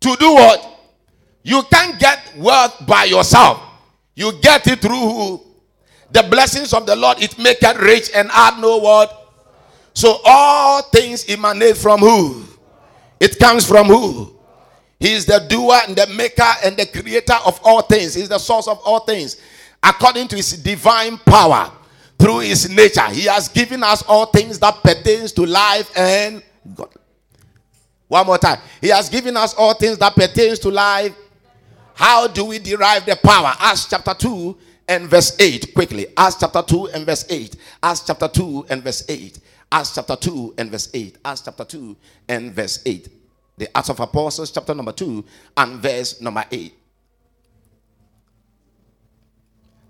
To do what? You can't get wealth by yourself. You get it through who? The blessings of the Lord, it make it rich and add no what? So all things emanate from who? It comes from who? He is the doer and the maker and the creator of all things. He's the source of all things. According to his divine power through his nature he has given us all things that pertains to life and god one more time he has given us all things that pertains to life how do we derive the power acts chapter 2 and verse 8 quickly acts chapter 2 and verse 8 acts chapter 2 and verse 8 acts chapter 2 and verse 8 acts chapter 2 and verse 8 the acts of apostles chapter number 2 and verse number 8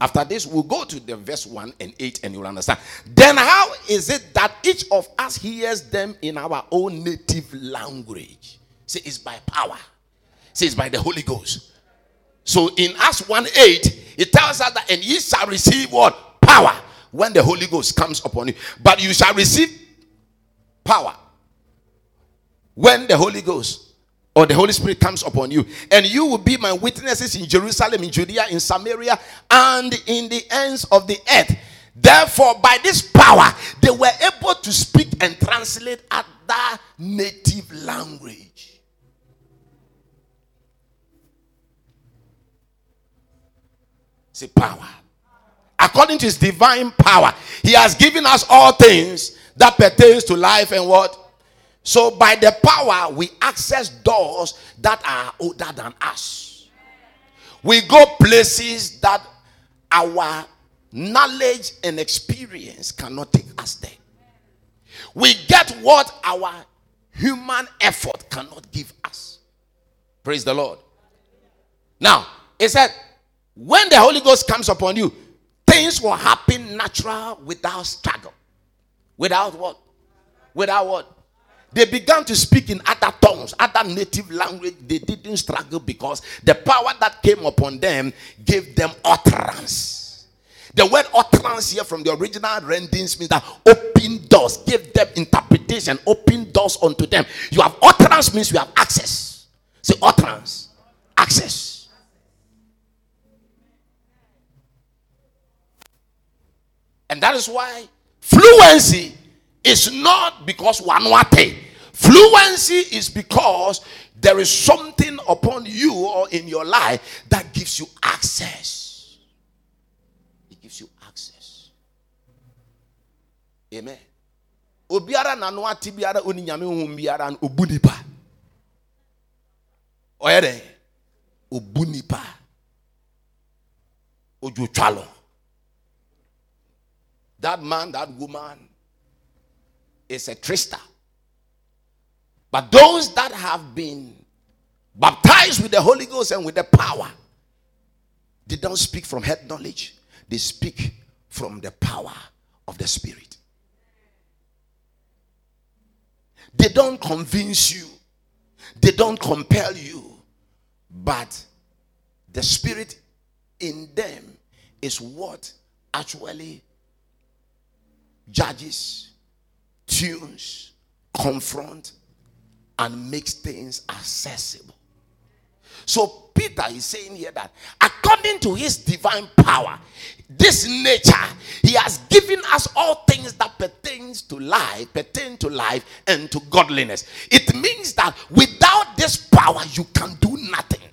After this, we'll go to the verse 1 and 8 and you'll understand. Then, how is it that each of us hears them in our own native language? See, it's by power. See, it's by the Holy Ghost. So in Acts 1 8, it tells us that, and ye shall receive what? Power when the Holy Ghost comes upon you. But you shall receive power when the Holy Ghost or the Holy Spirit comes upon you, and you will be my witnesses in Jerusalem, in Judea, in Samaria, and in the ends of the earth. Therefore, by this power, they were able to speak and translate other native language. See, power. According to his divine power, he has given us all things that pertains to life and what? So, by the power, we access doors that are older than us. We go places that our knowledge and experience cannot take us there. We get what our human effort cannot give us. Praise the Lord. Now, it said, when the Holy Ghost comes upon you, things will happen natural without struggle. Without what? Without what? They began to speak in other tongues, other native language. They didn't struggle because the power that came upon them gave them utterance. The word utterance here from the original rendings means that open doors, give them interpretation, open doors unto them. You have utterance means you have access. See, utterance, access. And that is why fluency is not because one wate. Fluency is because there is something upon you or in your life that gives you access. It gives you access. Amen. Obiara na no ate biara oni nyame hu biara no obu nipa. Oyɛ dɛ obu nipa. Ojo That man, that woman is a trickster. But those that have been baptized with the Holy Ghost and with the power, they don't speak from head knowledge, they speak from the power of the Spirit. They don't convince you, they don't compel you, but the Spirit in them is what actually judges tunes, confront, and makes things accessible. So Peter is saying here that according to his divine power, this nature, he has given us all things that pertains to life, pertain to life and to godliness. It means that without this power, you can do nothing.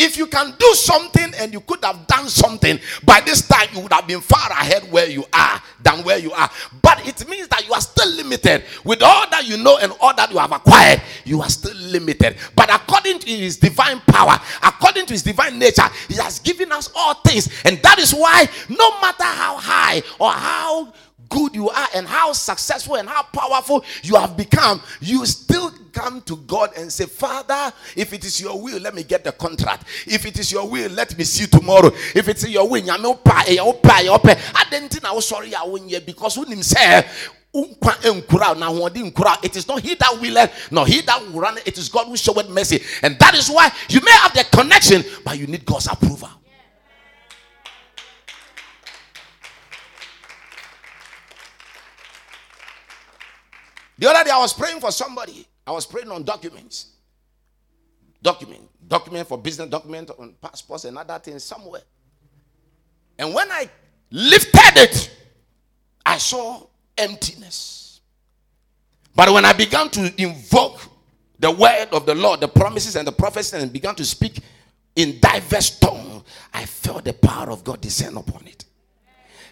If you can do something and you could have done something, by this time you would have been far ahead where you are than where you are. But it means that you are still limited. With all that you know and all that you have acquired, you are still limited. But according to his divine power, according to his divine nature, he has given us all things. And that is why no matter how high or how good you are and how successful and how powerful you have become, you still come to God and say, Father, if it is your will, let me get the contract. If it is your will, let me see tomorrow. If it's your will, eh, ah, I didn't know sorry I win yet because when him say it is not he that will let, nor he that will run it is God who showed mercy and that is why you may have the connection but you need God's approval The other day I was praying for somebody. I was praying on documents. Document. Document for business, document on passports and other things somewhere. And when I lifted it, I saw emptiness. But when I began to invoke the word of the Lord, the promises and the prophecies, and began to speak in diverse tongue, I felt the power of God descend upon it.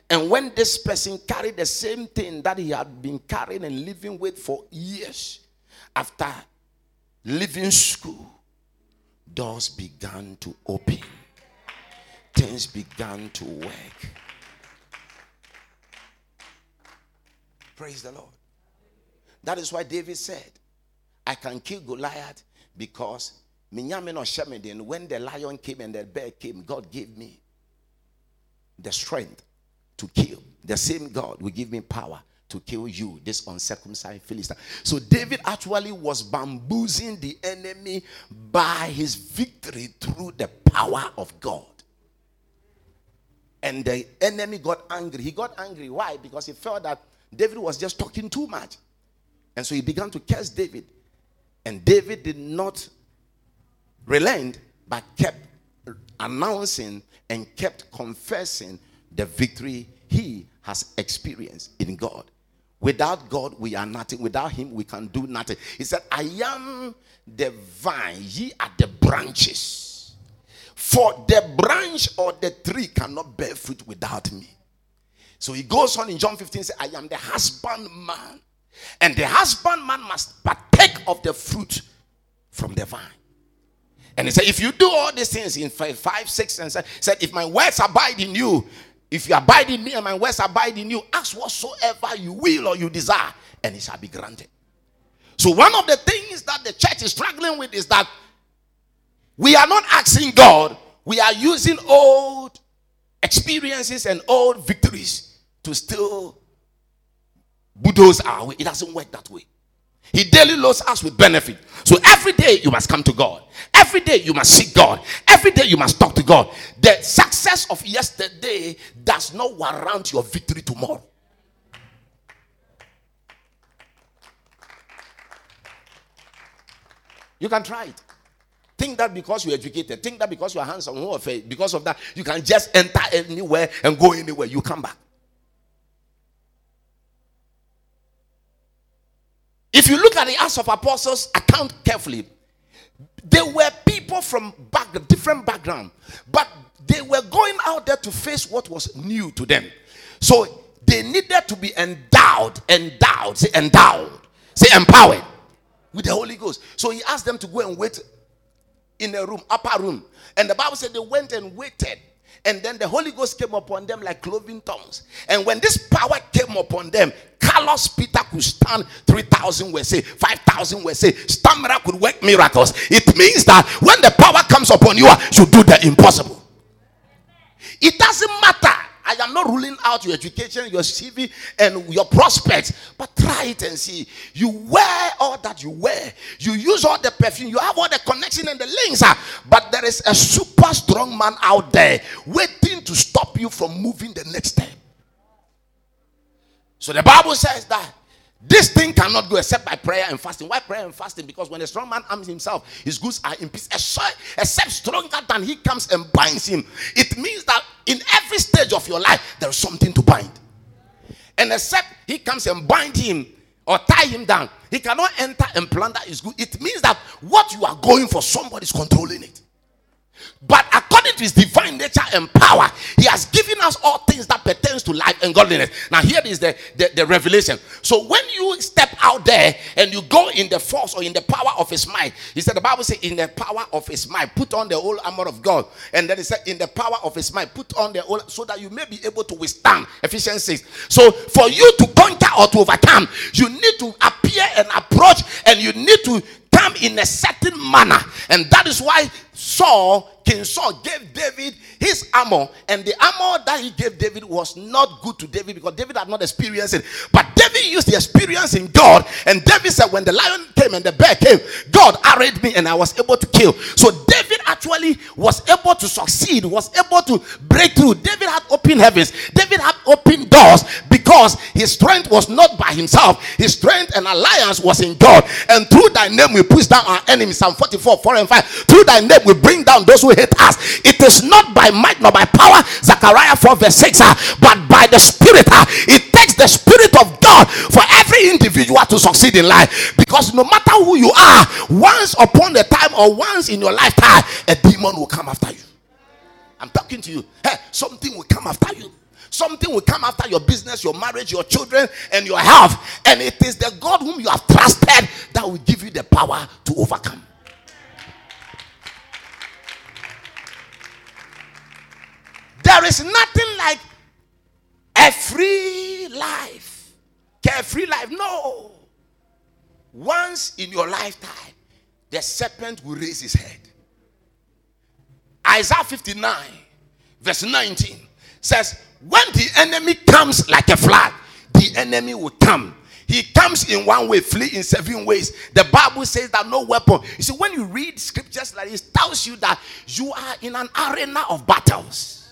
And when this person carried the same thing that he had been carrying and living with for years, after leaving school, doors began to open, things began to work. Praise the Lord. That is why David said, I can kill Goliath because when the lion came and the bear came, God gave me the strength to kill. The same God will give me power to kill you, this uncircumcised Philistine. So David actually was bamboozling the enemy by his victory through the power of God. And the enemy got angry. He got angry. Why? Because he felt that David was just talking too much. And so he began to curse David. And David did not relent, but kept announcing and kept confessing the victory he has experienced in God. Without God, we are nothing. Without Him, we can do nothing. He said, I am the vine, ye are the branches. For the branch or the tree cannot bear fruit without me. So he goes on in John 15, say, I am the husbandman. And the husbandman must partake of the fruit from the vine. And he said, if you do all these things in five, five six, and seven, said, if my words abide in you, if you abide in me and my words abide in you, ask whatsoever you will or you desire, and it shall be granted. So, one of the things that the church is struggling with is that we are not asking God, we are using old experiences and old victories to still bulldoze our way. It doesn't work that way. He daily loads us with benefit. So every day you must come to God. Every day you must seek God. Every day you must talk to God. The success of yesterday does not warrant your victory tomorrow. You can try it. Think that because you're educated, think that because you're handsome, because of that, you can just enter anywhere and go anywhere. You come back. If you look at the Acts of Apostles account carefully, they were people from back, different background, but they were going out there to face what was new to them. So they needed to be endowed, endowed, say endowed, say empowered with the Holy Ghost. So he asked them to go and wait in a room, upper room. And the Bible said they went and waited. And then the Holy Ghost came upon them like cloven tongues. And when this power came upon them, Carlos Peter could stand 3,000 were say, 5,000 were say, stamina could work miracles. It means that when the power comes upon you, you do the impossible. It doesn't matter I am not ruling out your education, your CV, and your prospects, but try it and see. You wear all that you wear, you use all the perfume, you have all the connection and the links, uh, but there is a super strong man out there waiting to stop you from moving the next step. So the Bible says that this thing cannot go except by prayer and fasting. Why prayer and fasting? Because when a strong man arms himself, his goods are in peace. Except stronger than he comes and binds him. It means that in every stage of your life, there is something to bind. And except he comes and bind him or tie him down, he cannot enter and plunder his good. It means that what you are going for, somebody is controlling it. But according to his divine nature and power, he has given us all things that pertains to life and godliness. Now, here is the, the, the, revelation. So when you step out there and you go in the force or in the power of his might, he said the Bible says, in the power of his might, put on the whole armor of God. And then he said, in the power of his might, put on the whole so that you may be able to withstand Ephesians 6. So for you to conquer or to overcome, you need to appear and approach, and you need to come in a certain manner. And that is why Saul King Saul gave David his armor, and the armor that he gave David was not good to David because David had not experienced it. But David used the experience in God, and David said, When the lion came and the bear came, God arrayed me and I was able to kill. So David actually was able to succeed, was able to break through. David had open heavens, David had open doors because his strength was not by himself, his strength and alliance was in God. And through thy name, we push down our enemies. Psalm 44, 4 and 5. Through thy name, we bring down those who hate us. It is not by might nor by power, Zechariah 4 verse 6, uh, but by the Spirit. Uh, it takes the Spirit of God for every individual to succeed in life. Because no matter who you are, once upon a time or once in your lifetime, a demon will come after you. I'm talking to you. Hey, something will come after you. Something will come after your business, your marriage, your children, and your health. And it is the God whom you have trusted that will give you the power to overcome. There is nothing like a free life, carefree life. No. Once in your lifetime, the serpent will raise his head. Isaiah 59, verse 19 says, When the enemy comes like a flood, the enemy will come. He comes in one way, flee in seven ways. The Bible says that no weapon. You see, when you read scriptures like this, tells you that you are in an arena of battles.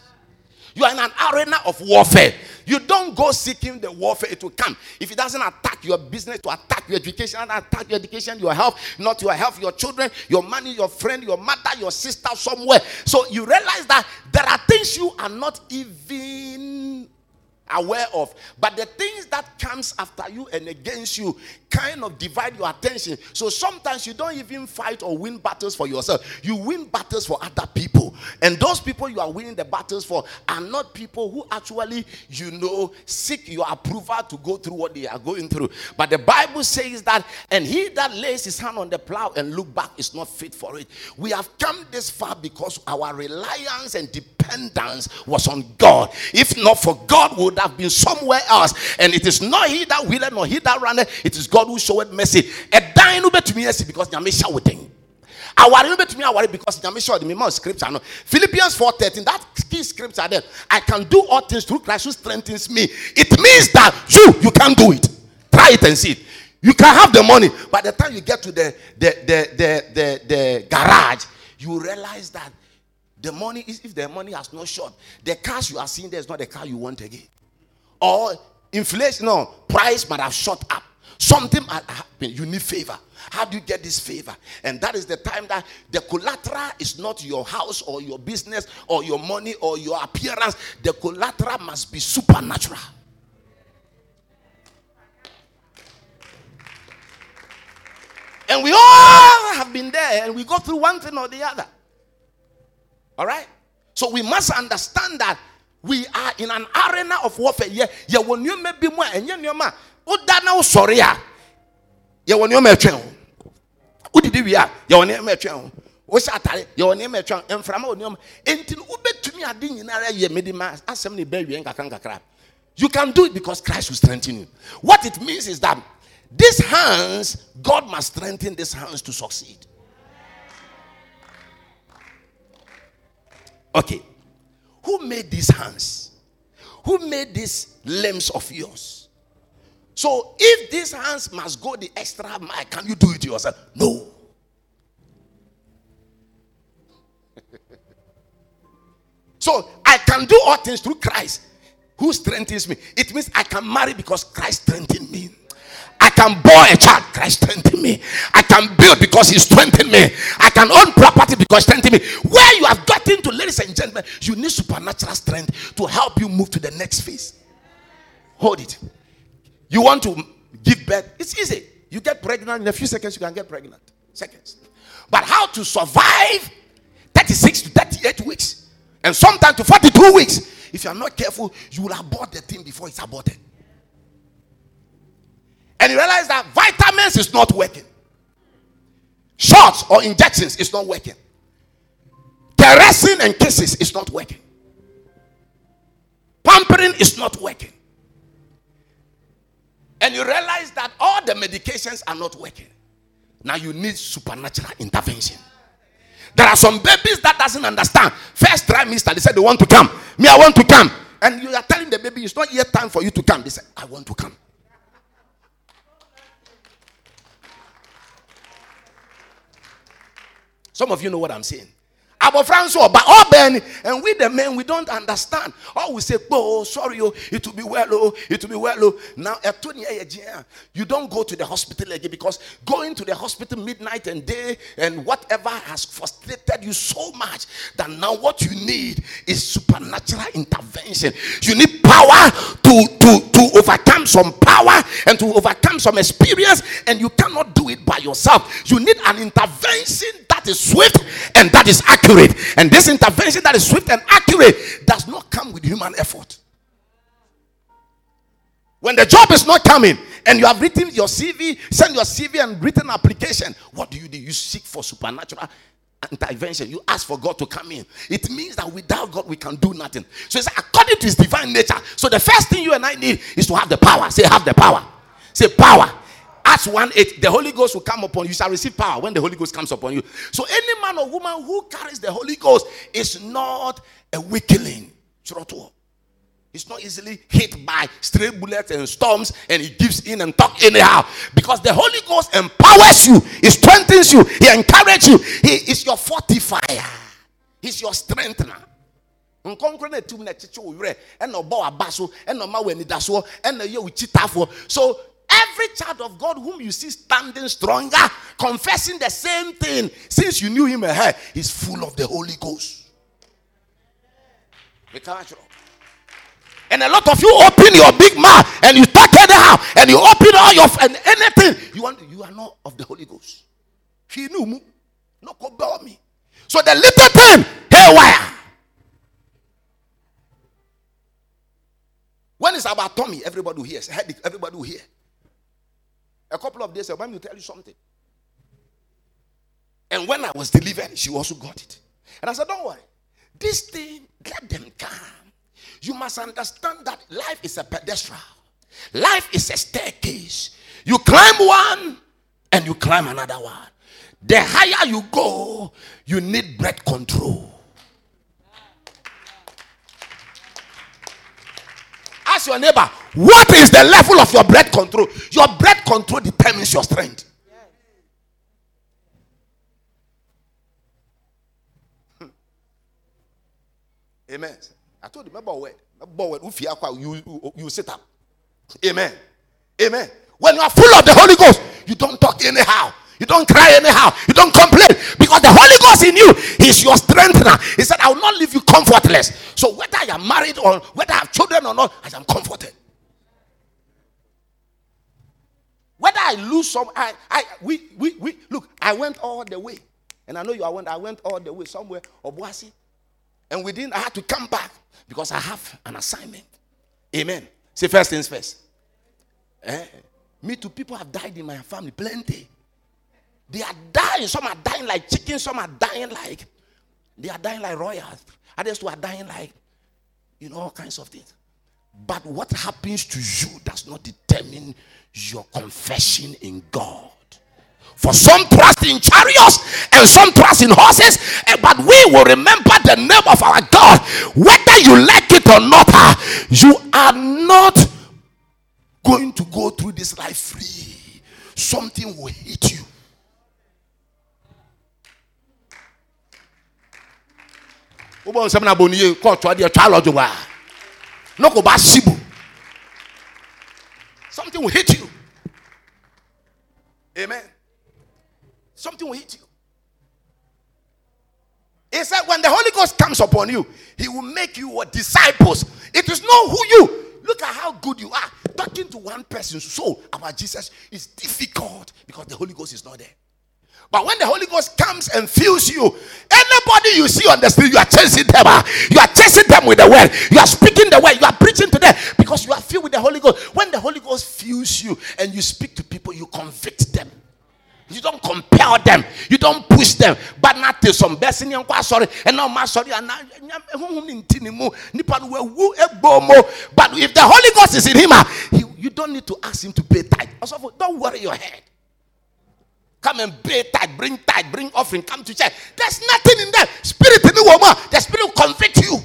You are in an arena of warfare. You don't go seeking the warfare, it will come. If it doesn't attack your business, to attack your education, attack your education, your health, not your health, your children, your money, your friend, your mother, your sister, somewhere. So you realize that there are things you are not even aware of. But the things that comes after you and against you kind of divide your attention. So sometimes you don't even fight or win battles for yourself. You win battles for other people. And those people you are winning the battles for are not people who actually you know seek your approval to go through what they are going through. But the bible says that and he that lays his hand on the plow and look back is not fit for it. We have come this far because our reliance and dependence was on god if not for god would have been somewhere else. And it is not he that willeth nor he that runneth, it is God who showeth mercy. A dying to me because Nyamisha would think. aware no bɛtumi aware because nyame hyɛ ɔde mema scripture no philippians 4.13 that key scripture there i can do all things through christ who strengthens me it means that you you can do it try it and see it. You can have the money. By the time you get to the the the the the, the garage, you realize that the money is if the money has not short, the cars you are seeing there is not the car you want again. Or inflation, no, price might have shot up. Something might happen. You need favor. How do you get this favor? And that is the time that the collateral is not your house or your business or your money or your appearance. The collateral must be supernatural. And we all have been there and we go through one thing or the other. All right? So we must understand that we are in an arena of warfare. Yeah, yeah, when you may be more and you na oh, sorry ah. when you may. Udidi we are, you may when you may. Oh. And from you, kakanga You can do it because Christ will strengthen you. What it means is that these hands, God must strengthen these hands to succeed. Okay. Who made these hands? Who made these limbs of yours? So if these hands must go the extra mile, can you do it yourself? No. so I can do all things through Christ who strengthens me. It means I can marry because Christ strengthened me. I can bore a child, Christ strengthen me. I can build because He strengthened me. I can own property because He strengthened me. Where you have gotten to, ladies and gentlemen, you need supernatural strength to help you move to the next phase. Hold it. You want to give birth? It's easy. You get pregnant in a few seconds, you can get pregnant. Seconds. But how to survive 36 to 38 weeks and sometimes to 42 weeks? If you are not careful, you will abort the thing before it's aborted and you realize that vitamins is not working, shots or injections is not working, caressing and kisses is not working, pampering is not working, and you realize that all the medications are not working. Now you need supernatural intervention. There are some babies that doesn't understand. First trimester, they said they want to come. Me, I want to come. And you are telling the baby it's not yet time for you to come. They said, I want to come. Some of you know what I'm saying. Abɔfra nso ɔba ɔbɛn and we the men we don't understand. All we say oh sorry oh it will be well oh it will be well oh. Now you don't go to the hospital again because going to the hospital midnight and day and whatever has frustrated you so much that now what you need is supernatural intervention. You need power to to to overcome some power and to overcome some experience and you cannot do it by yourself. You need an intervention that is swift and that is accurate. And this intervention that is swift and accurate does not come with human effort. When the job is not coming and you have written your CV, send your CV and written application, what do you do? You seek for supernatural intervention. You ask for God to come in. It means that without God, we can do nothing. So it's according to his divine nature. So the first thing you and I need is to have the power. Say, have the power. Say, power. Acts 1 8, the Holy Ghost will come upon you. You shall receive power when the Holy Ghost comes upon you. So, any man or woman who carries the Holy Ghost is not a weakling. It's not easily hit by stray bullets and storms, and he gives in and talk anyhow. Because the Holy Ghost empowers you, he strengthens you, he encourages you, he is your fortifier, he's your strengthener. so Every child of God whom you see standing stronger, confessing the same thing since you knew him ahead, is full of the Holy Ghost. And a lot of you open your big mouth and you talk anyhow and you open all your and anything you want. You are not of the Holy Ghost. He knew no me. So the little thing, haywire. When it's about Tommy, everybody will hear. Everybody will hear. A couple of days ago, let me tell you something. And when I was delivered, she also got it. And I said, Don't worry. This thing, let them come. You must understand that life is a pedestal, life is a staircase. You climb one and you climb another one. The higher you go, you need breath control. Ask your neighbor, What is the level of your breath control? Your breath control determines your strength. Hmm. Amen. I told you, remember word. Remember word. If you, you, you sit up. Amen. Amen. When you are full of the Holy Ghost, you don't talk anyhow. You don't cry anyhow. You don't complain because the Holy Ghost in you is your strengthener. He said, I will not leave you comfortless. So whether I am married or whether I have children or not, I am comforted. Whether I lose some, I, I, we, we, we, look, I went all the way. And I know you, I went, I went all the way somewhere, Obuasi. And within, I had to come back because I have an assignment. Amen. Say first things first. Eh? Me too, people have died in my family, plenty. They are dying. Some are dying like chickens, some are dying like, they are dying like royals. Others who are dying like, you know, all kinds of things. But what happens to you does not determine your confession in God. For some trust in chariots and some trust in horses, eh, but we will remember the name of our God. Whether you like it or not, ah, you are not going to go through this life free. Something will hit you. Bá sibu? Something will hit you. Amen. Something will hit you. He said when the holy ghost comes upon you he will make you what? Disciples. It is not who you. Look at how good you are. Talking to one person's soul about jesus is difficult because the holy ghost is not there but when the Holy Ghost comes and fills you, anybody you see on the street, you are chasing them. ah. You are chasing them with the word. You are speaking the word. You are preaching to them because you are filled with the Holy Ghost. When the Holy Ghost fills you and you speak to people, you convict them. You don't compel them. You don't push them. But not till some best in your sorry and now my sorry But if the Holy Ghost is in him, ah, you don't need to ask him to pay tithe. Don't worry your head. Come and pay tithe, bring tithe, bring offering, come to church. There's nothing in there. Spirit in the woman, the spirit will convict you.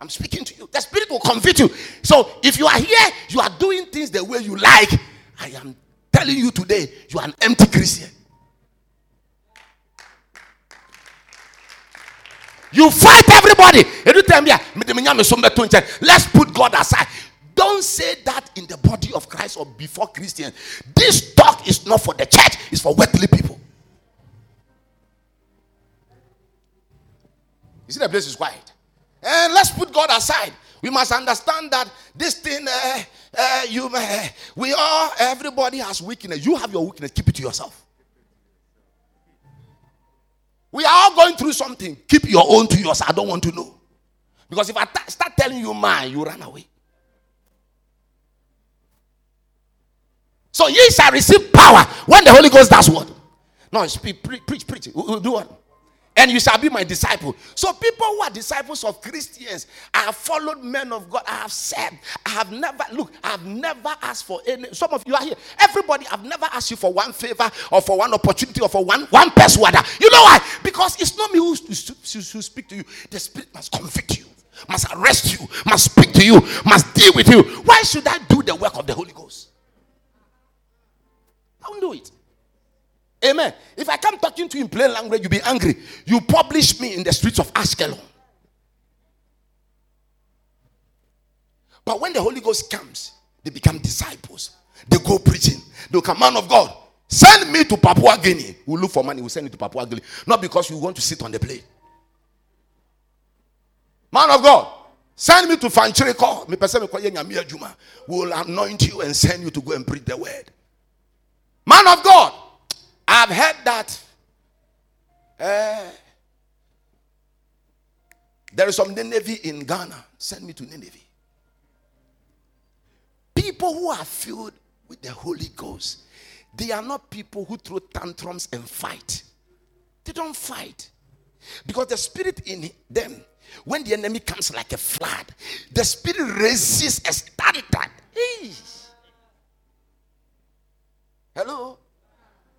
I'm speaking to you. The spirit will convict you. So if you are here, you are doing things the way you like. I am telling you today, you are an empty Christian. You fight everybody. Every time, let's put God aside. Don't say that in the body of Christ or before Christians. This talk is not for the church, it's for worldly people. You see, the place is quiet. And let's put God aside. We must understand that this thing, uh, uh, you, uh, we all, everybody has weakness. You have your weakness, keep it to yourself. We are all going through something. Keep your own to yourself. I don't want to know. Because if I t- start telling you mine, you run away. So ye shall receive power when the Holy Ghost does what? No, speak, pre- preach, preach. We- we'll do what? And you shall be my disciple. So people who are disciples of Christians, I have followed men of God. I have said, I have never look, I have never asked for any. Some of you are here. Everybody, I've never asked you for one favor or for one opportunity or for one one persuader. You know why? Because it's not me who, who, who, who speak to you. The Spirit must convict you, must arrest you, must speak to you, must deal with you. Why should I do the work of the Holy Ghost? I don't do it. Amen. If I come talking to you in plain language, you'll be angry. You publish me in the streets of Ashkelon. But when the Holy Ghost comes, they become disciples. They go preaching. They come, man of God, send me to Papua Guinea. We'll look for money, we'll send you to Papua Guinea. Not because we want to sit on the plane. Man of God, send me to Fanchiriko. We'll anoint you and send you to go and preach the word. Man of God, I've heard that eh, there is some Nineveh in Ghana. Send me to Nineveh. People who are filled with the Holy Ghost, they are not people who throw tantrums and fight. They don't fight. Because the spirit in them, when the enemy comes like a flood, the spirit resists a standard. Hello?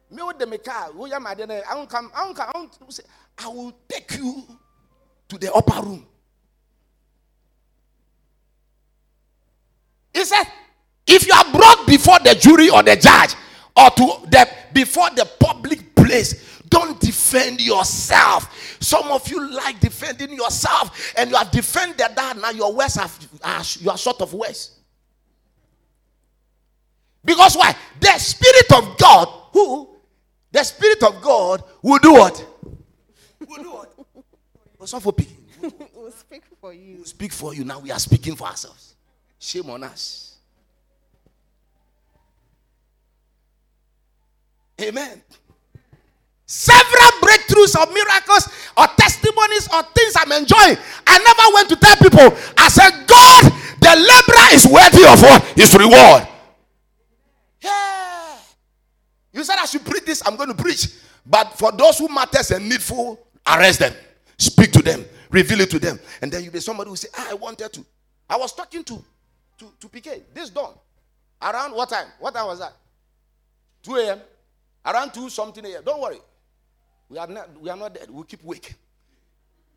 Me with the car, who I? I won't come, I won't come, I won't say, I will take you to the upper room. He said, if you are brought before the jury or the judge or to the before the public place, don't defend yourself. Some of you like defending yourself, and you have defended that. Now your words are, are you are short of words. Because why? The Spirit of God, who? The Spirit of God will do what? Will do what? Also for people. We'll speak for you. Will Speak for you. Now we are speaking for ourselves. Shame on us. Amen. Several breakthroughs or miracles or testimonies or things I'm enjoying. I never went to tell people. I said, God, the laborer is worthy of what? His reward. Yeah. You said I should preach this, I'm going to preach. But for those who matters and needful, arrest them. Speak to them. Reveal it to them. And then you'll be somebody who say, ah, I wanted to. I was talking to to, to PK this dawn. Around what time? What time was that? 2 a.m. Around 2 something a.m. Don't worry. We are not we are not dead. We'll keep wake.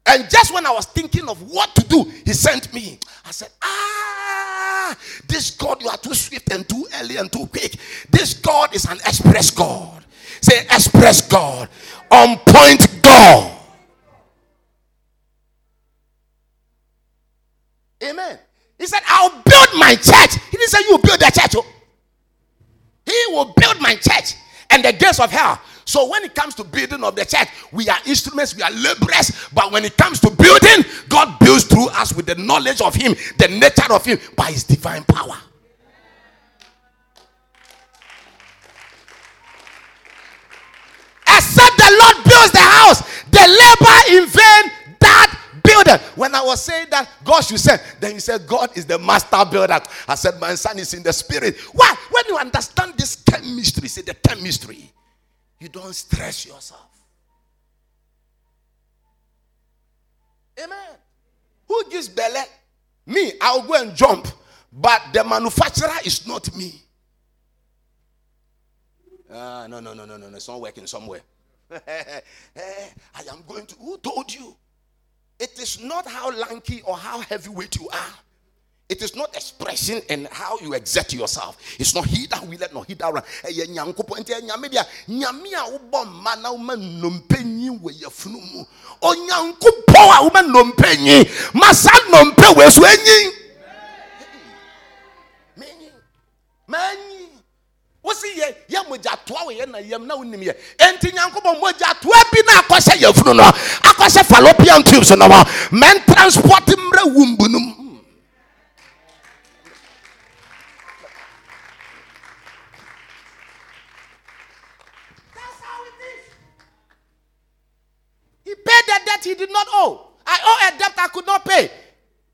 And just when I was thinking of what to do, he sent me. I said, Ah, this God, you are too swift and too early and too quick. This God is an express God. Say, express God, on point God. Amen. He said, I'll build my church. He didn't say you build the church. oh. He will build my church and the gates of hell. So when it comes to building of the church, we are instruments, we are laborers. But when it comes to building, God builds through us with the knowledge of Him, the nature of Him, by His divine power. Except the Lord builds the house, the labor in vain that builder. When I was saying that God should say, then you said God is the master builder. I said my son is in the spirit. Why? When you understand this chemistry, say the chemistry, you don't stress yourself. Amen. Who gives belly? Me, I'll go and jump, but the manufacturer is not me. Ah, no, no, no, no, no, no. It's not working somewhere. I am going to. Who told you? It is not how lanky or how heavyweight you are. It is not expression and how you exert yourself. It's not he that will let, nor he that run. Ɛyɛ Nyankopɔn nti nyame dia nyame a wobɔ mma na woma nnompe nyi wɔ yɛfunu mu. Onyankopɔn a woma nnompe nyi ma saa nnompe wɔ so anyi. Manyi. Manyi. wosi yɛ yɛ mogya na yɛm na wonim enti nyankopɔn mogya toa bi na akɔhyɛ yɛfunu no akɔhyɛ tubes no hɔ mɛn transport no mu He paid the debt he did not owe. I owe a debt I could not pay.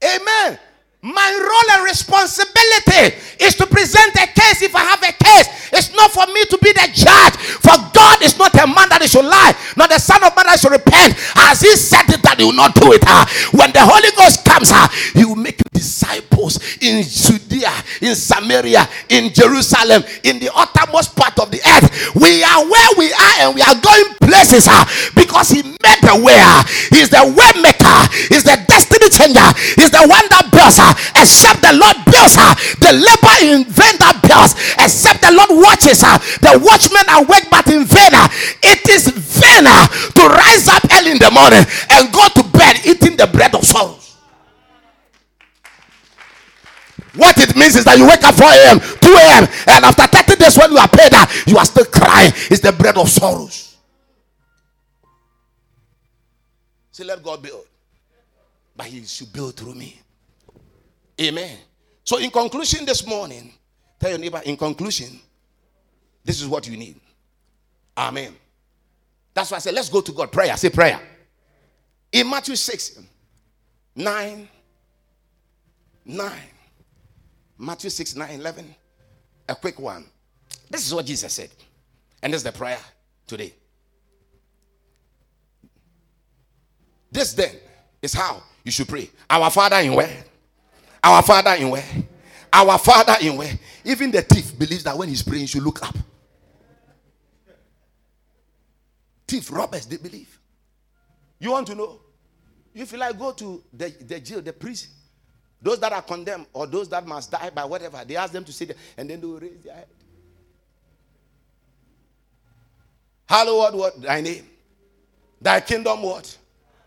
Amen. My role and responsibility is to present a case if I have a case. It's not for me to be the judge. For God is not a man that he should lie, not the son of man that should repent. As he said it, that he will not do it. When the Holy Ghost comes, he will make disciples in Judea, in Samaria, in Jerusalem, in the uttermost part of the earth. We are where we are and we are going places because he made the way. He's the way maker, he's the destiny changer, he's the one that builds. Except the Lord builds, her, the labor in vain that builds. Except the Lord watches, her, the watchmen awake but in vain. It is vain to rise up early in the morning and go to bed eating the bread of sorrows. What it means is that you wake up 4 a.m., 2 a.m., and after 30 days, when you are paid, ah, you are still crying. It's the bread of sorrows. Say, let God build. But He should build through me. Amen. So, in conclusion, this morning, tell your neighbor, in conclusion, this is what you need. Amen. That's why I said, let's go to God. Prayer. Say prayer. In Matthew 6, 9, 9. Matthew 6, 9, 11. A quick one. This is what Jesus said. And this is the prayer today. This then is how you should pray. Our Father in where? Our Father in where? Our Father in where? Even the thief believes that when he's praying, he should look up. Thief, robbers, they believe. You want to know? If you like, go to the, the jail, the prison. Those that are condemned or those that must die by whatever, they ask them to sit there and then they will raise their head. Hallowed what thy name? Thy kingdom what?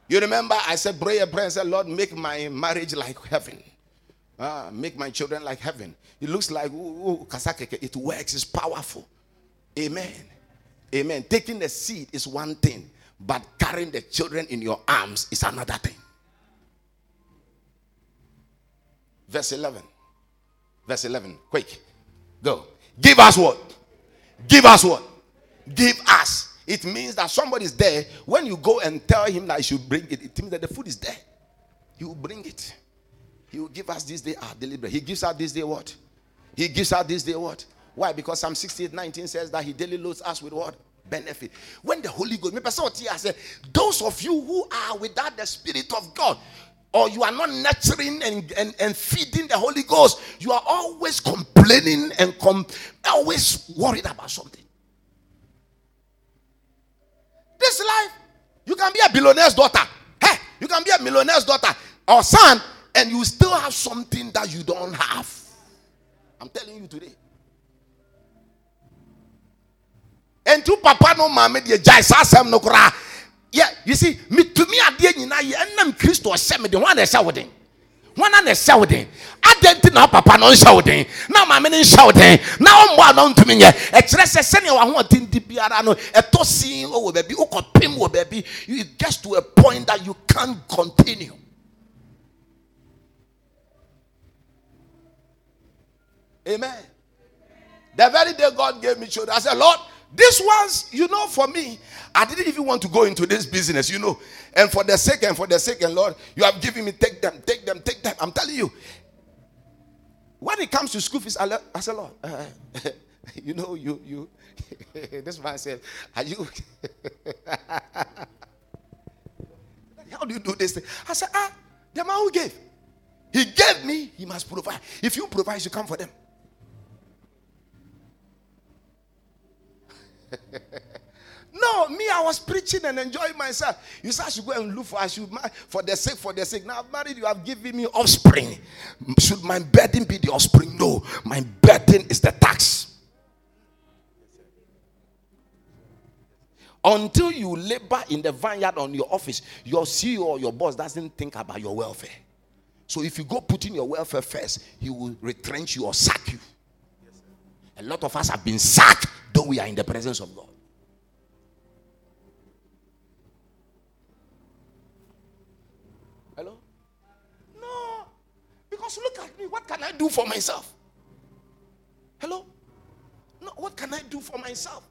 You remember I said, pray a prayer and said, Lord, make my marriage like heaven. Ah, make my children like heaven. It looks like ooh, ooh, it works, it's powerful. Amen. Amen. Taking the seed is one thing, but carrying the children in your arms is another thing. Verse 11. Verse 11. Quick. Go. Give us what? Give us what? Give us. It means that somebody is there. When you go and tell him that he should bring it, it means that the food is there. He will bring it. He will give us this day our deliberate. He gives us this day what? He gives us this day what? Why? Because Psalm 68 19 says that he daily loads us with what? Benefit. When the Holy Ghost, I said, those of you who are without the Spirit of God, or you are not nurturing and, and, and feeding the Holy Ghost, you are always complaining and com- always worried about something. This life, you can be a billionaire's daughter. Hey, you can be a millionaire's daughter or son, and you still have something that you don't have. I'm telling you today. And to papa no mama de jai sasem no. Yeah, you see, me to me ade nyina ye enam Kristo ɔhyɛ me de ho na ɛhyɛ wo den. Ho na ɛhyɛ wo den. Adɛn na papa no nhyɛ wo den. Na mama no nhyɛ wo den. Na ɔmmɔ a no ntumi nyɛ. Ɛkyerɛ sɛ sɛnea w'ahoɔden di biara no ɛtɔ sin wɔ baabi, wokɔpem wɔ baabi. You get to a point that you can't continue. Amen. The very day God gave me children, I said, Lord, these ones, you know, for me, I didn't even want to go into this business, you know. And for the sake and for the sake, and Lord, you have given me, take them, take them, take them. I'm telling you. When it comes to school fees, I, I said, Lord, uh, you know, you, you, this man said, Are you, how do you do this thing? I said, Ah, the man who gave, he gave me, he must provide. If you provide, you come for them. no, me, I was preaching and enjoying myself. You said I should go and look for I should for the sake, for the sake. Now I've married you, have given me offspring. Should my burden be the offspring? No, my burden is the tax. Until you labor in the vineyard on your office, your CEO or your boss doesn't think about your welfare. So if you go put in your welfare first, he will retrench you or sack you. A lot of us have been sacked though we are in the presence of God. Hello? No. Because look at me. What can I do for myself? Hello? No, what can I do for myself?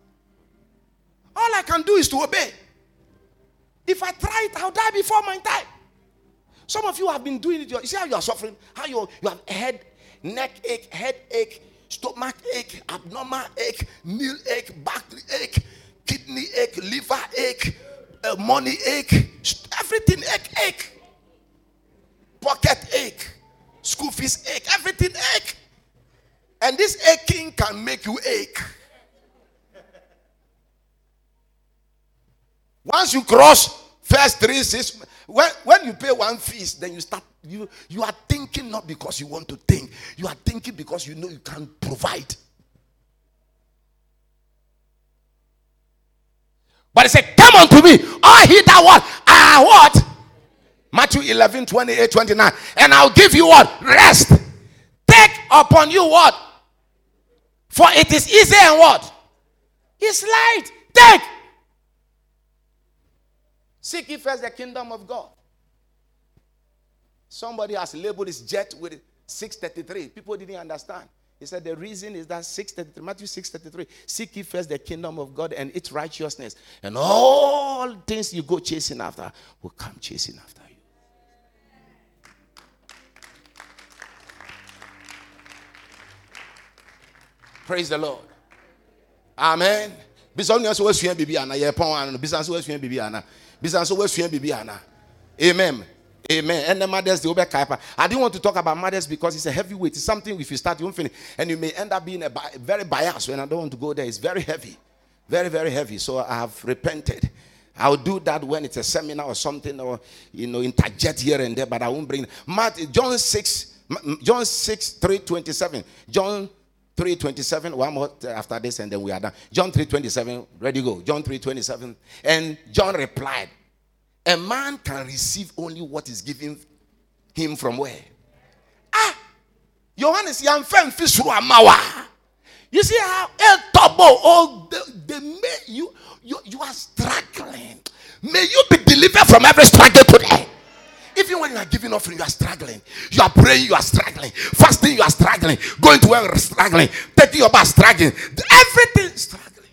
All I can do is to obey. If I try it, I'll die before my time. Some of you have been doing it. You see how you are suffering? How you, you have head, neck ache, headache, stomach ache, abnormal ache, knee ache, back ache, kidney ache, liver ache, uh, money ache, everything ache, ache. Pocket ache, school fees ache, everything ache. And this aching can make you ache. Once you cross first three, six, when, when you pay one fees, then you start, you, you are thinking not because you want to think, you are thinking because you know you can provide. But he said, Come unto me, all he that what? Ah, what? Matthew 11, 28, 29. And I'll give you what? Rest. Take upon you what? For it is easy and what? It's light. Take. Seek ye first the kingdom of God. Somebody has labeled his jet with 633. People didn't understand. He said the reason is that 633, Matthew 633, seek ye first the kingdom of God and its righteousness. And all things you go chasing after will come chasing after you. Praise the Lord. Amen. Bisonye bisan so wasua bibi ana. Amen. Amen. And the mothers, they will I didn't want to talk about mothers because it's a heavy weight. It's something if you start, you won't finish. And you may end up being a bi- very biased when I don't want to go there. It's very heavy. Very, very heavy. So I have repented. I'll do that when it's a seminar or something or, you know, interject here and there, but I won't bring Matthew, John 6 M- m- John 6, 3, 27. John 3, 27. One more after this, and then we are done. John 3, 27. Ready, go. John 3, 27. And John replied, A man can receive only what is given him from where? Ah! Johannes, yamfem fisuru amawa. You see how El Tobo, oh, they, may you, you, you are struggling. May you be delivered from every struggle today. Even when you are giving offering, you are struggling. You are praying, you are struggling. Fasting, you are struggling. Going to work, struggling. Taking your bath, struggling. Everything struggling.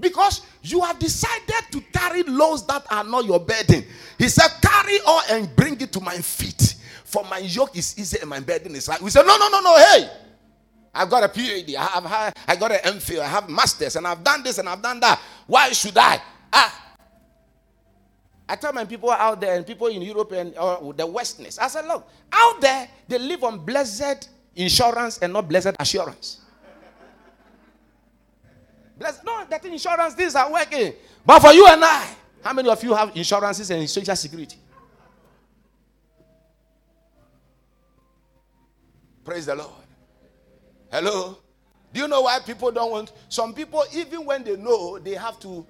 Because you have decided to carry loads that are not your burden. He said, Carry all and bring it to my feet. For my yoke is easy and my burden is light. We said, No, no, no, no, hey. I've got a PhD. I have I got an MPhil. I have masters, and I've done this and I've done that. Why should I? Ah. I tell my people out there and people in Europe and or the Westness. I said, look, out there they live on blessed insurance and not blessed assurance. Blessed, no, that insurance things are working. But for you and I, how many of you have insurances and social security? Praise the Lord. Hello. Do you know why people don't want? Some people, even when they know they have to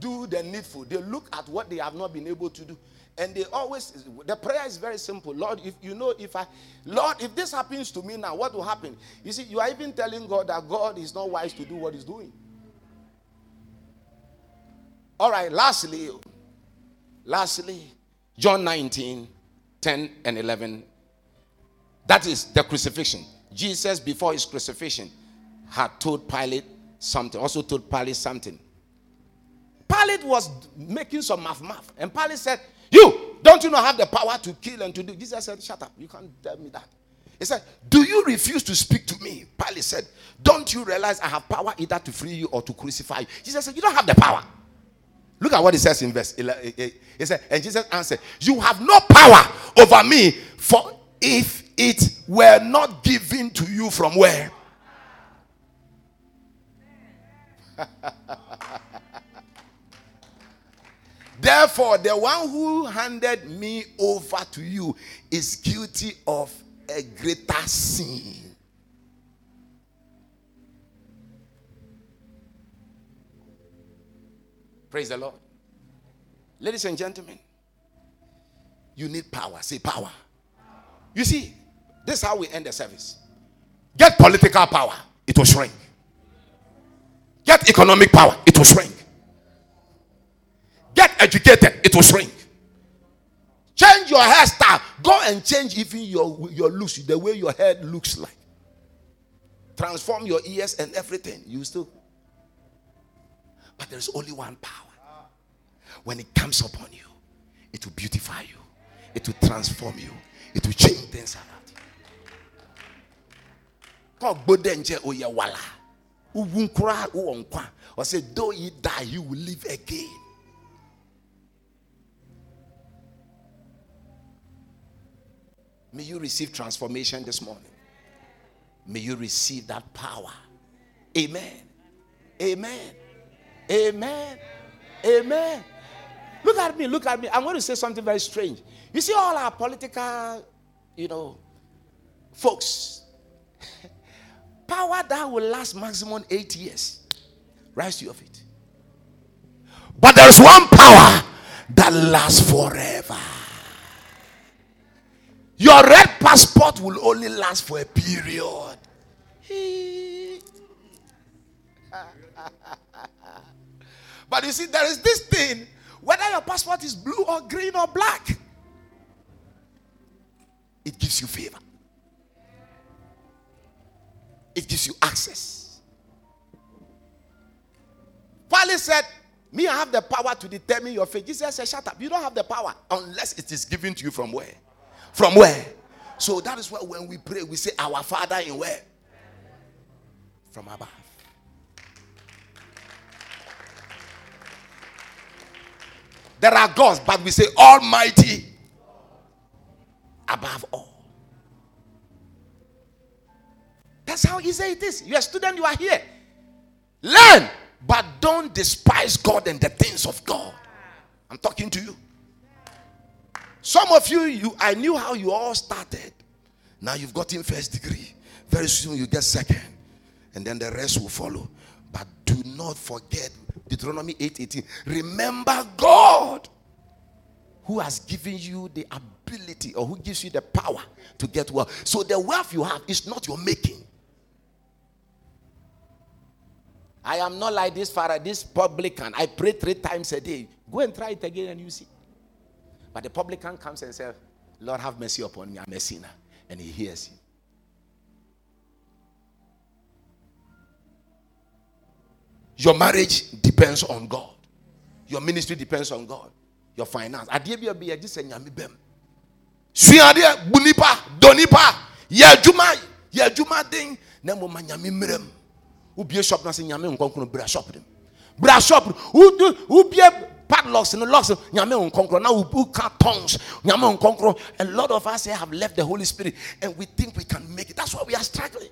do the needful, they look at what they have not been able to do. And they always, the prayer is very simple. Lord, if you know, if I, Lord, if this happens to me now, what will happen? You see, you are even telling God that God is not wise to do what He's doing. All right, lastly, lastly, John 19, 10 and 11. That is the crucifixion. Jesus, before his crucifixion, had told Pilate something, also told Pilate something. Pilate was making some math math. And Pilate said, You, don't you not have the power to kill and to do? Jesus said, Shut up. You can't tell me that. He said, Do you refuse to speak to me? Pilate said, Don't you realize I have power either to free you or to crucify you? Jesus said, You don't have the power. Look at what he says in verse 11. Eh, eh, he said, And Jesus answered, You have no power over me, for if it were not given to you from where? Therefore, the one who handed me over to you is guilty of a greater sin. Praise the Lord. Ladies and gentlemen, you need power. Say power. You see, this is how we end the service. Get political power, it will shrink. Get economic power, it will shrink. Educated, it will shrink. Change your hairstyle. Go and change even your, your looks, the way your head looks like. Transform your ears and everything. You still. But there's only one power. When it comes upon you, it will beautify you, it will transform you, it will change things. Uwu nkura. Or say, though you die, you will live again. May you receive transformation this morning. May you receive that power. Amen. Amen. Amen. Amen. Look at me, look at me. I'm going to say something very strange. You see, all our political, you know, folks, power that will last maximum eight years. Rise to your feet. But there's one power that lasts forever. Your red passport will only last for a period. but you see, there is this thing whether your passport is blue or green or black, it gives you favor, it gives you access. Pilate said, Me, I have the power to determine your fate. Jesus said, Shut up. You don't have the power unless it is given to you from where? From where? So that is why when we pray, we say, Our Father in where? From above. There are gods, but we say Almighty above all. That's how easy it is. You're a student, you are here. Learn, but don't despise God and the things of God. I'm talking to you. Some of you, you I knew how you all started. Now you've gotten first degree. Very soon you get second. And then the rest will follow. But do not forget Deuteronomy 8:18. Remember God who has given you the ability or who gives you the power to get wealth. So the wealth you have is not your making. I am not like this father, this publican. I pray three times a day. Go and try it again and you see. But the publican comes and says, Lord, have mercy upon me. I'm a sinner. And he hears you. Your marriage depends on God. Your ministry depends on God. Your finance. Adeɛ bi a bi yɛgye sɛ nyame bɛm. Suadeɛ yɛ yɛ shop na bra shop dem. Bra shop padlocks no locks nyame nkɔnkɔn na woka tongues nyame nkɔnkɔn. A lot of us here have left the Holy Spirit and we think we can make it. That's why we are struggling.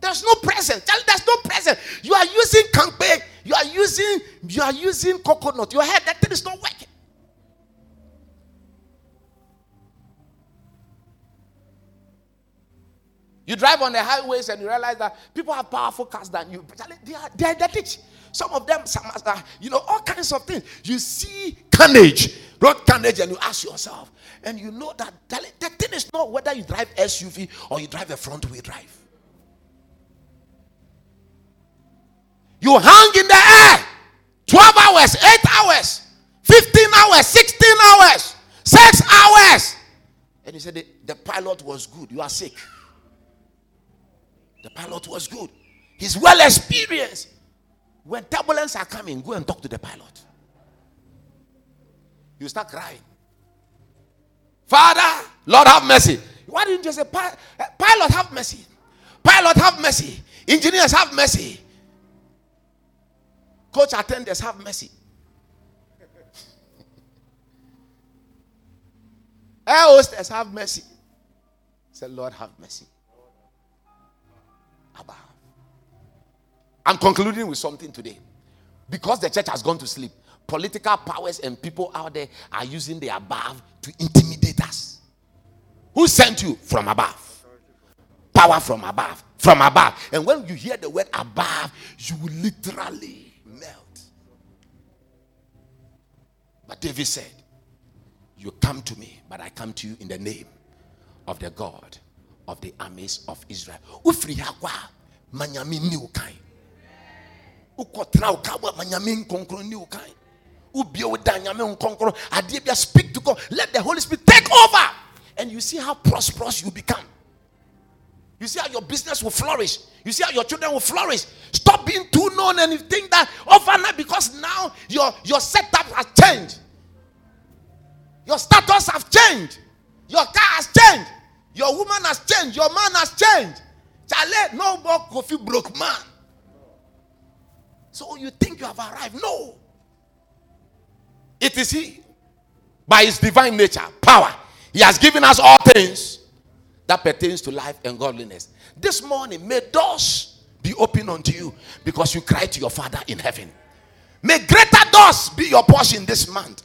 There's no present. There's no present. You are using kampe. You are using you are using coconut. Your head that thing is not working. You drive on the highways and you realize that people have powerful cars than you. But They are they are rich. Some of them, some are, uh, you know, all kinds of things. You see carnage, road carnage, and you ask yourself, and you know that the thing is not whether you drive SUV or you drive a front wheel drive. You hang in the air 12 hours, 8 hours, 15 hours, 16 hours, 6 hours. And you said the, the pilot was good. You are sick. The pilot was good. He's well experienced. When turbulence are coming, go and talk to the pilot. You start crying. Father, Lord have mercy. Why didn't you say, Pilot have mercy? Pilot have mercy. Engineers have mercy. Coach attendants have mercy. Air hostess have mercy. Say, Lord have mercy. Abba. I'm concluding with something today. Because the church has gone to sleep, political powers and people out there are using the above to intimidate us. Who sent you? From above. Power from above. From above. And when you hear the word above, you will literally melt. But David said, You come to me, but I come to you in the name of the God of the armies of Israel. Kwa manyame Ukotena ukawa manyame nkonkron ni ukai. Ubie uda nyame nkonkron. Adeɛ bia speak to God. Let the Holy Spirit take over. And you see how prosperous you become. You see how your business will flourish. You see how your children will flourish. Stop being too known and you think that oh, overnight because now your, your setup has changed. Your status have changed. Your car has changed. Your woman has changed. Your man has changed. Charlie, no more coffee broke man. So you think you have arrived? No. It is He. By His divine nature, power. He has given us all things that pertains to life and godliness. This morning, may doors be open unto you because you cry to your Father in heaven. May greater doors be your portion this month.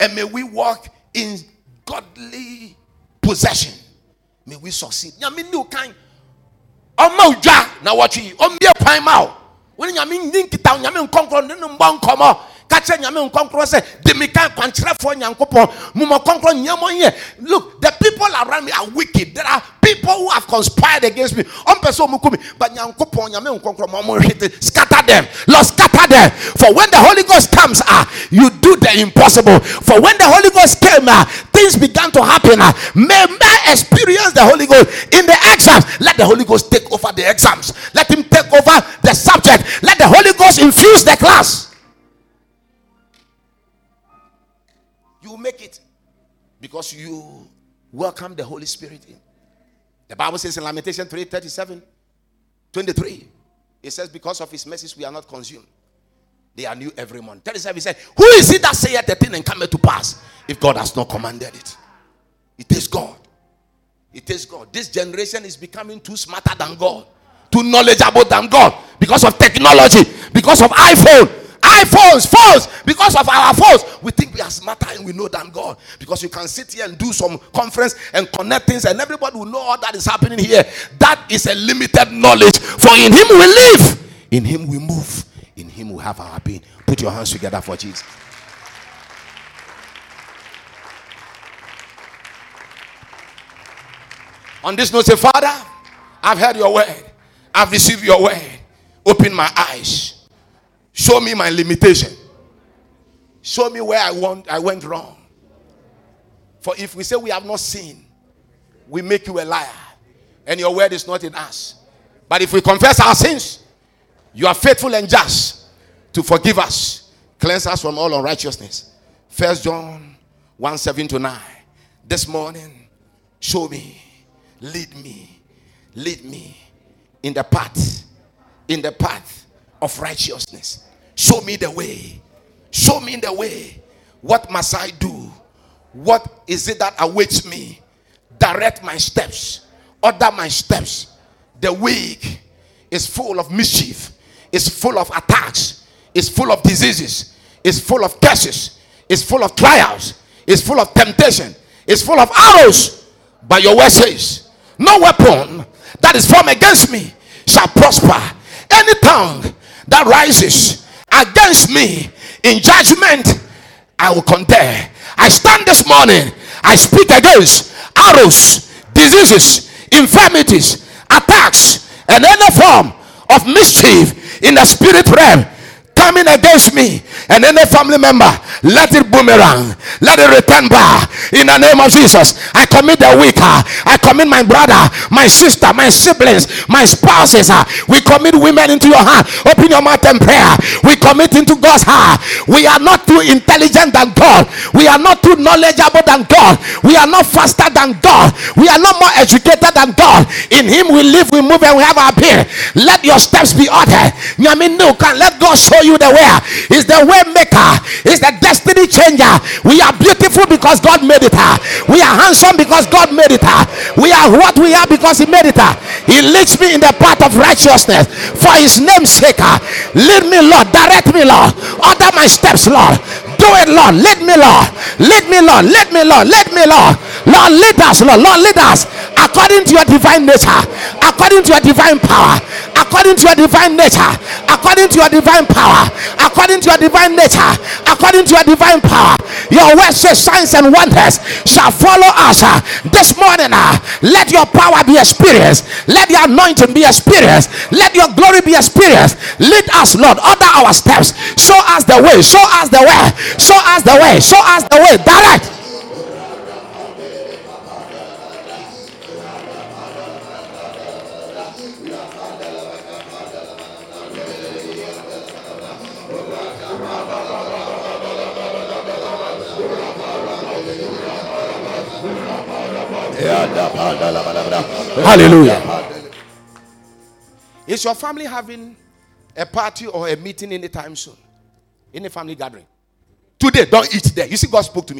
And may we walk in godly possession. May we succeed. Nyame ni kan ma wo wone nyame nni nkita nyame nkɔnkorɔ ne no mbɔ nkɔmmɔ nyame look the people around me are wicked. There are people who have conspired against me. Ɔmo ku but nyankopɔn nyame nkɔnkorɔ ma ɔmo hwete. Scatter them. Lord scatter them. For when the holy ghost comes ah you do the impossible. For when the holy ghost came ah things began to happen ah. May man experience the holy ghost in the exams. Let the holy ghost take over the exams. Let him take over the subject. Let the holy ghost infuse the class make it. Because you welcome the holy spirit in. The bible says in lamentation 3 37 23 it says because of his mercies we are not consumed. They are new every morning 37 he said who is it that saith the thing and cometh to pass if god has not commanded it? It is god. It is god. This generation is becoming too smarter than god too knowledgeable than god because of technology because of iphone phones, phones. Because of our phones, we think we are smarter and we know than God. Because you can sit here and do some conference and connect things, and everybody will know all that is happening here. That is a limited knowledge. For in Him we live, in Him we move, in Him we have our being. Put your hands together for Jesus. On this note, say, Father, I've heard your word. I've received your word. Open my eyes. Show me my limitation. Show me where I want I went wrong. For if we say we have not seen, we make you a liar, and your word is not in us. But if we confess our sins, you are faithful and just to forgive us, cleanse us from all unrighteousness. First John 1 7 to 9. This morning, show me, lead me, lead me in the path, in the path of righteousness. Show me the way. Show me the way. What must I do? What is it that awaits me? Direct my steps, order my steps. The week is full of mischief, is full of attacks, is full of diseases, is full of curses, is full of trials, is full of temptation, is full of arrows. But your word says, No weapon that is formed against me shall prosper. Any tongue that rises against me in judgment, I will condemn. I stand this morning, I speak against arrows, diseases, infirmities, attacks, and any form of mischief in the spirit realm coming against me and any family member, let it boomerang, let it return back in the name of Jesus. I commit the weaker, I commit my brother, my sister, my siblings, my spouses. uh, We commit women into your hand. Open your mouth and prayer. We commit into God's heart. We are not too intelligent than God, we are not too knowledgeable than God, we are not faster than God, we are not more educated than God. In Him we live, we move, and we have our being. Let your steps be ordered. Let God show you the way. Is the way maker, is the destiny changer. We are beautiful because God made it. We are handsome because God made it. We are what we are because He made it. He leads me in the path of righteousness for His name's sake. Lead me, Lord. Direct me, Lord. Order my steps, Lord. Do it, Lord. Lead me, Lord. Lead me, Lord. Lead me, Lord. Lead me, Lord. Lord, lead us, Lord. Lord, lead us according to your divine nature, according to your divine power, according to your divine nature, according to your divine power, according to your divine nature, according to your divine power. Your word says signs and wonders shall follow us uh, this morning. uh, let your power be experienced, let your anointing be experienced, let your glory be experienced. Lead us, Lord. Order our steps. Show us the way. Show us the way. Show us the way. Show us the way. Direct. Hallelujah. Is your family having a party or a meeting anytime soon? Any family gathering? Today, don't eat there. You see, God spoke to me.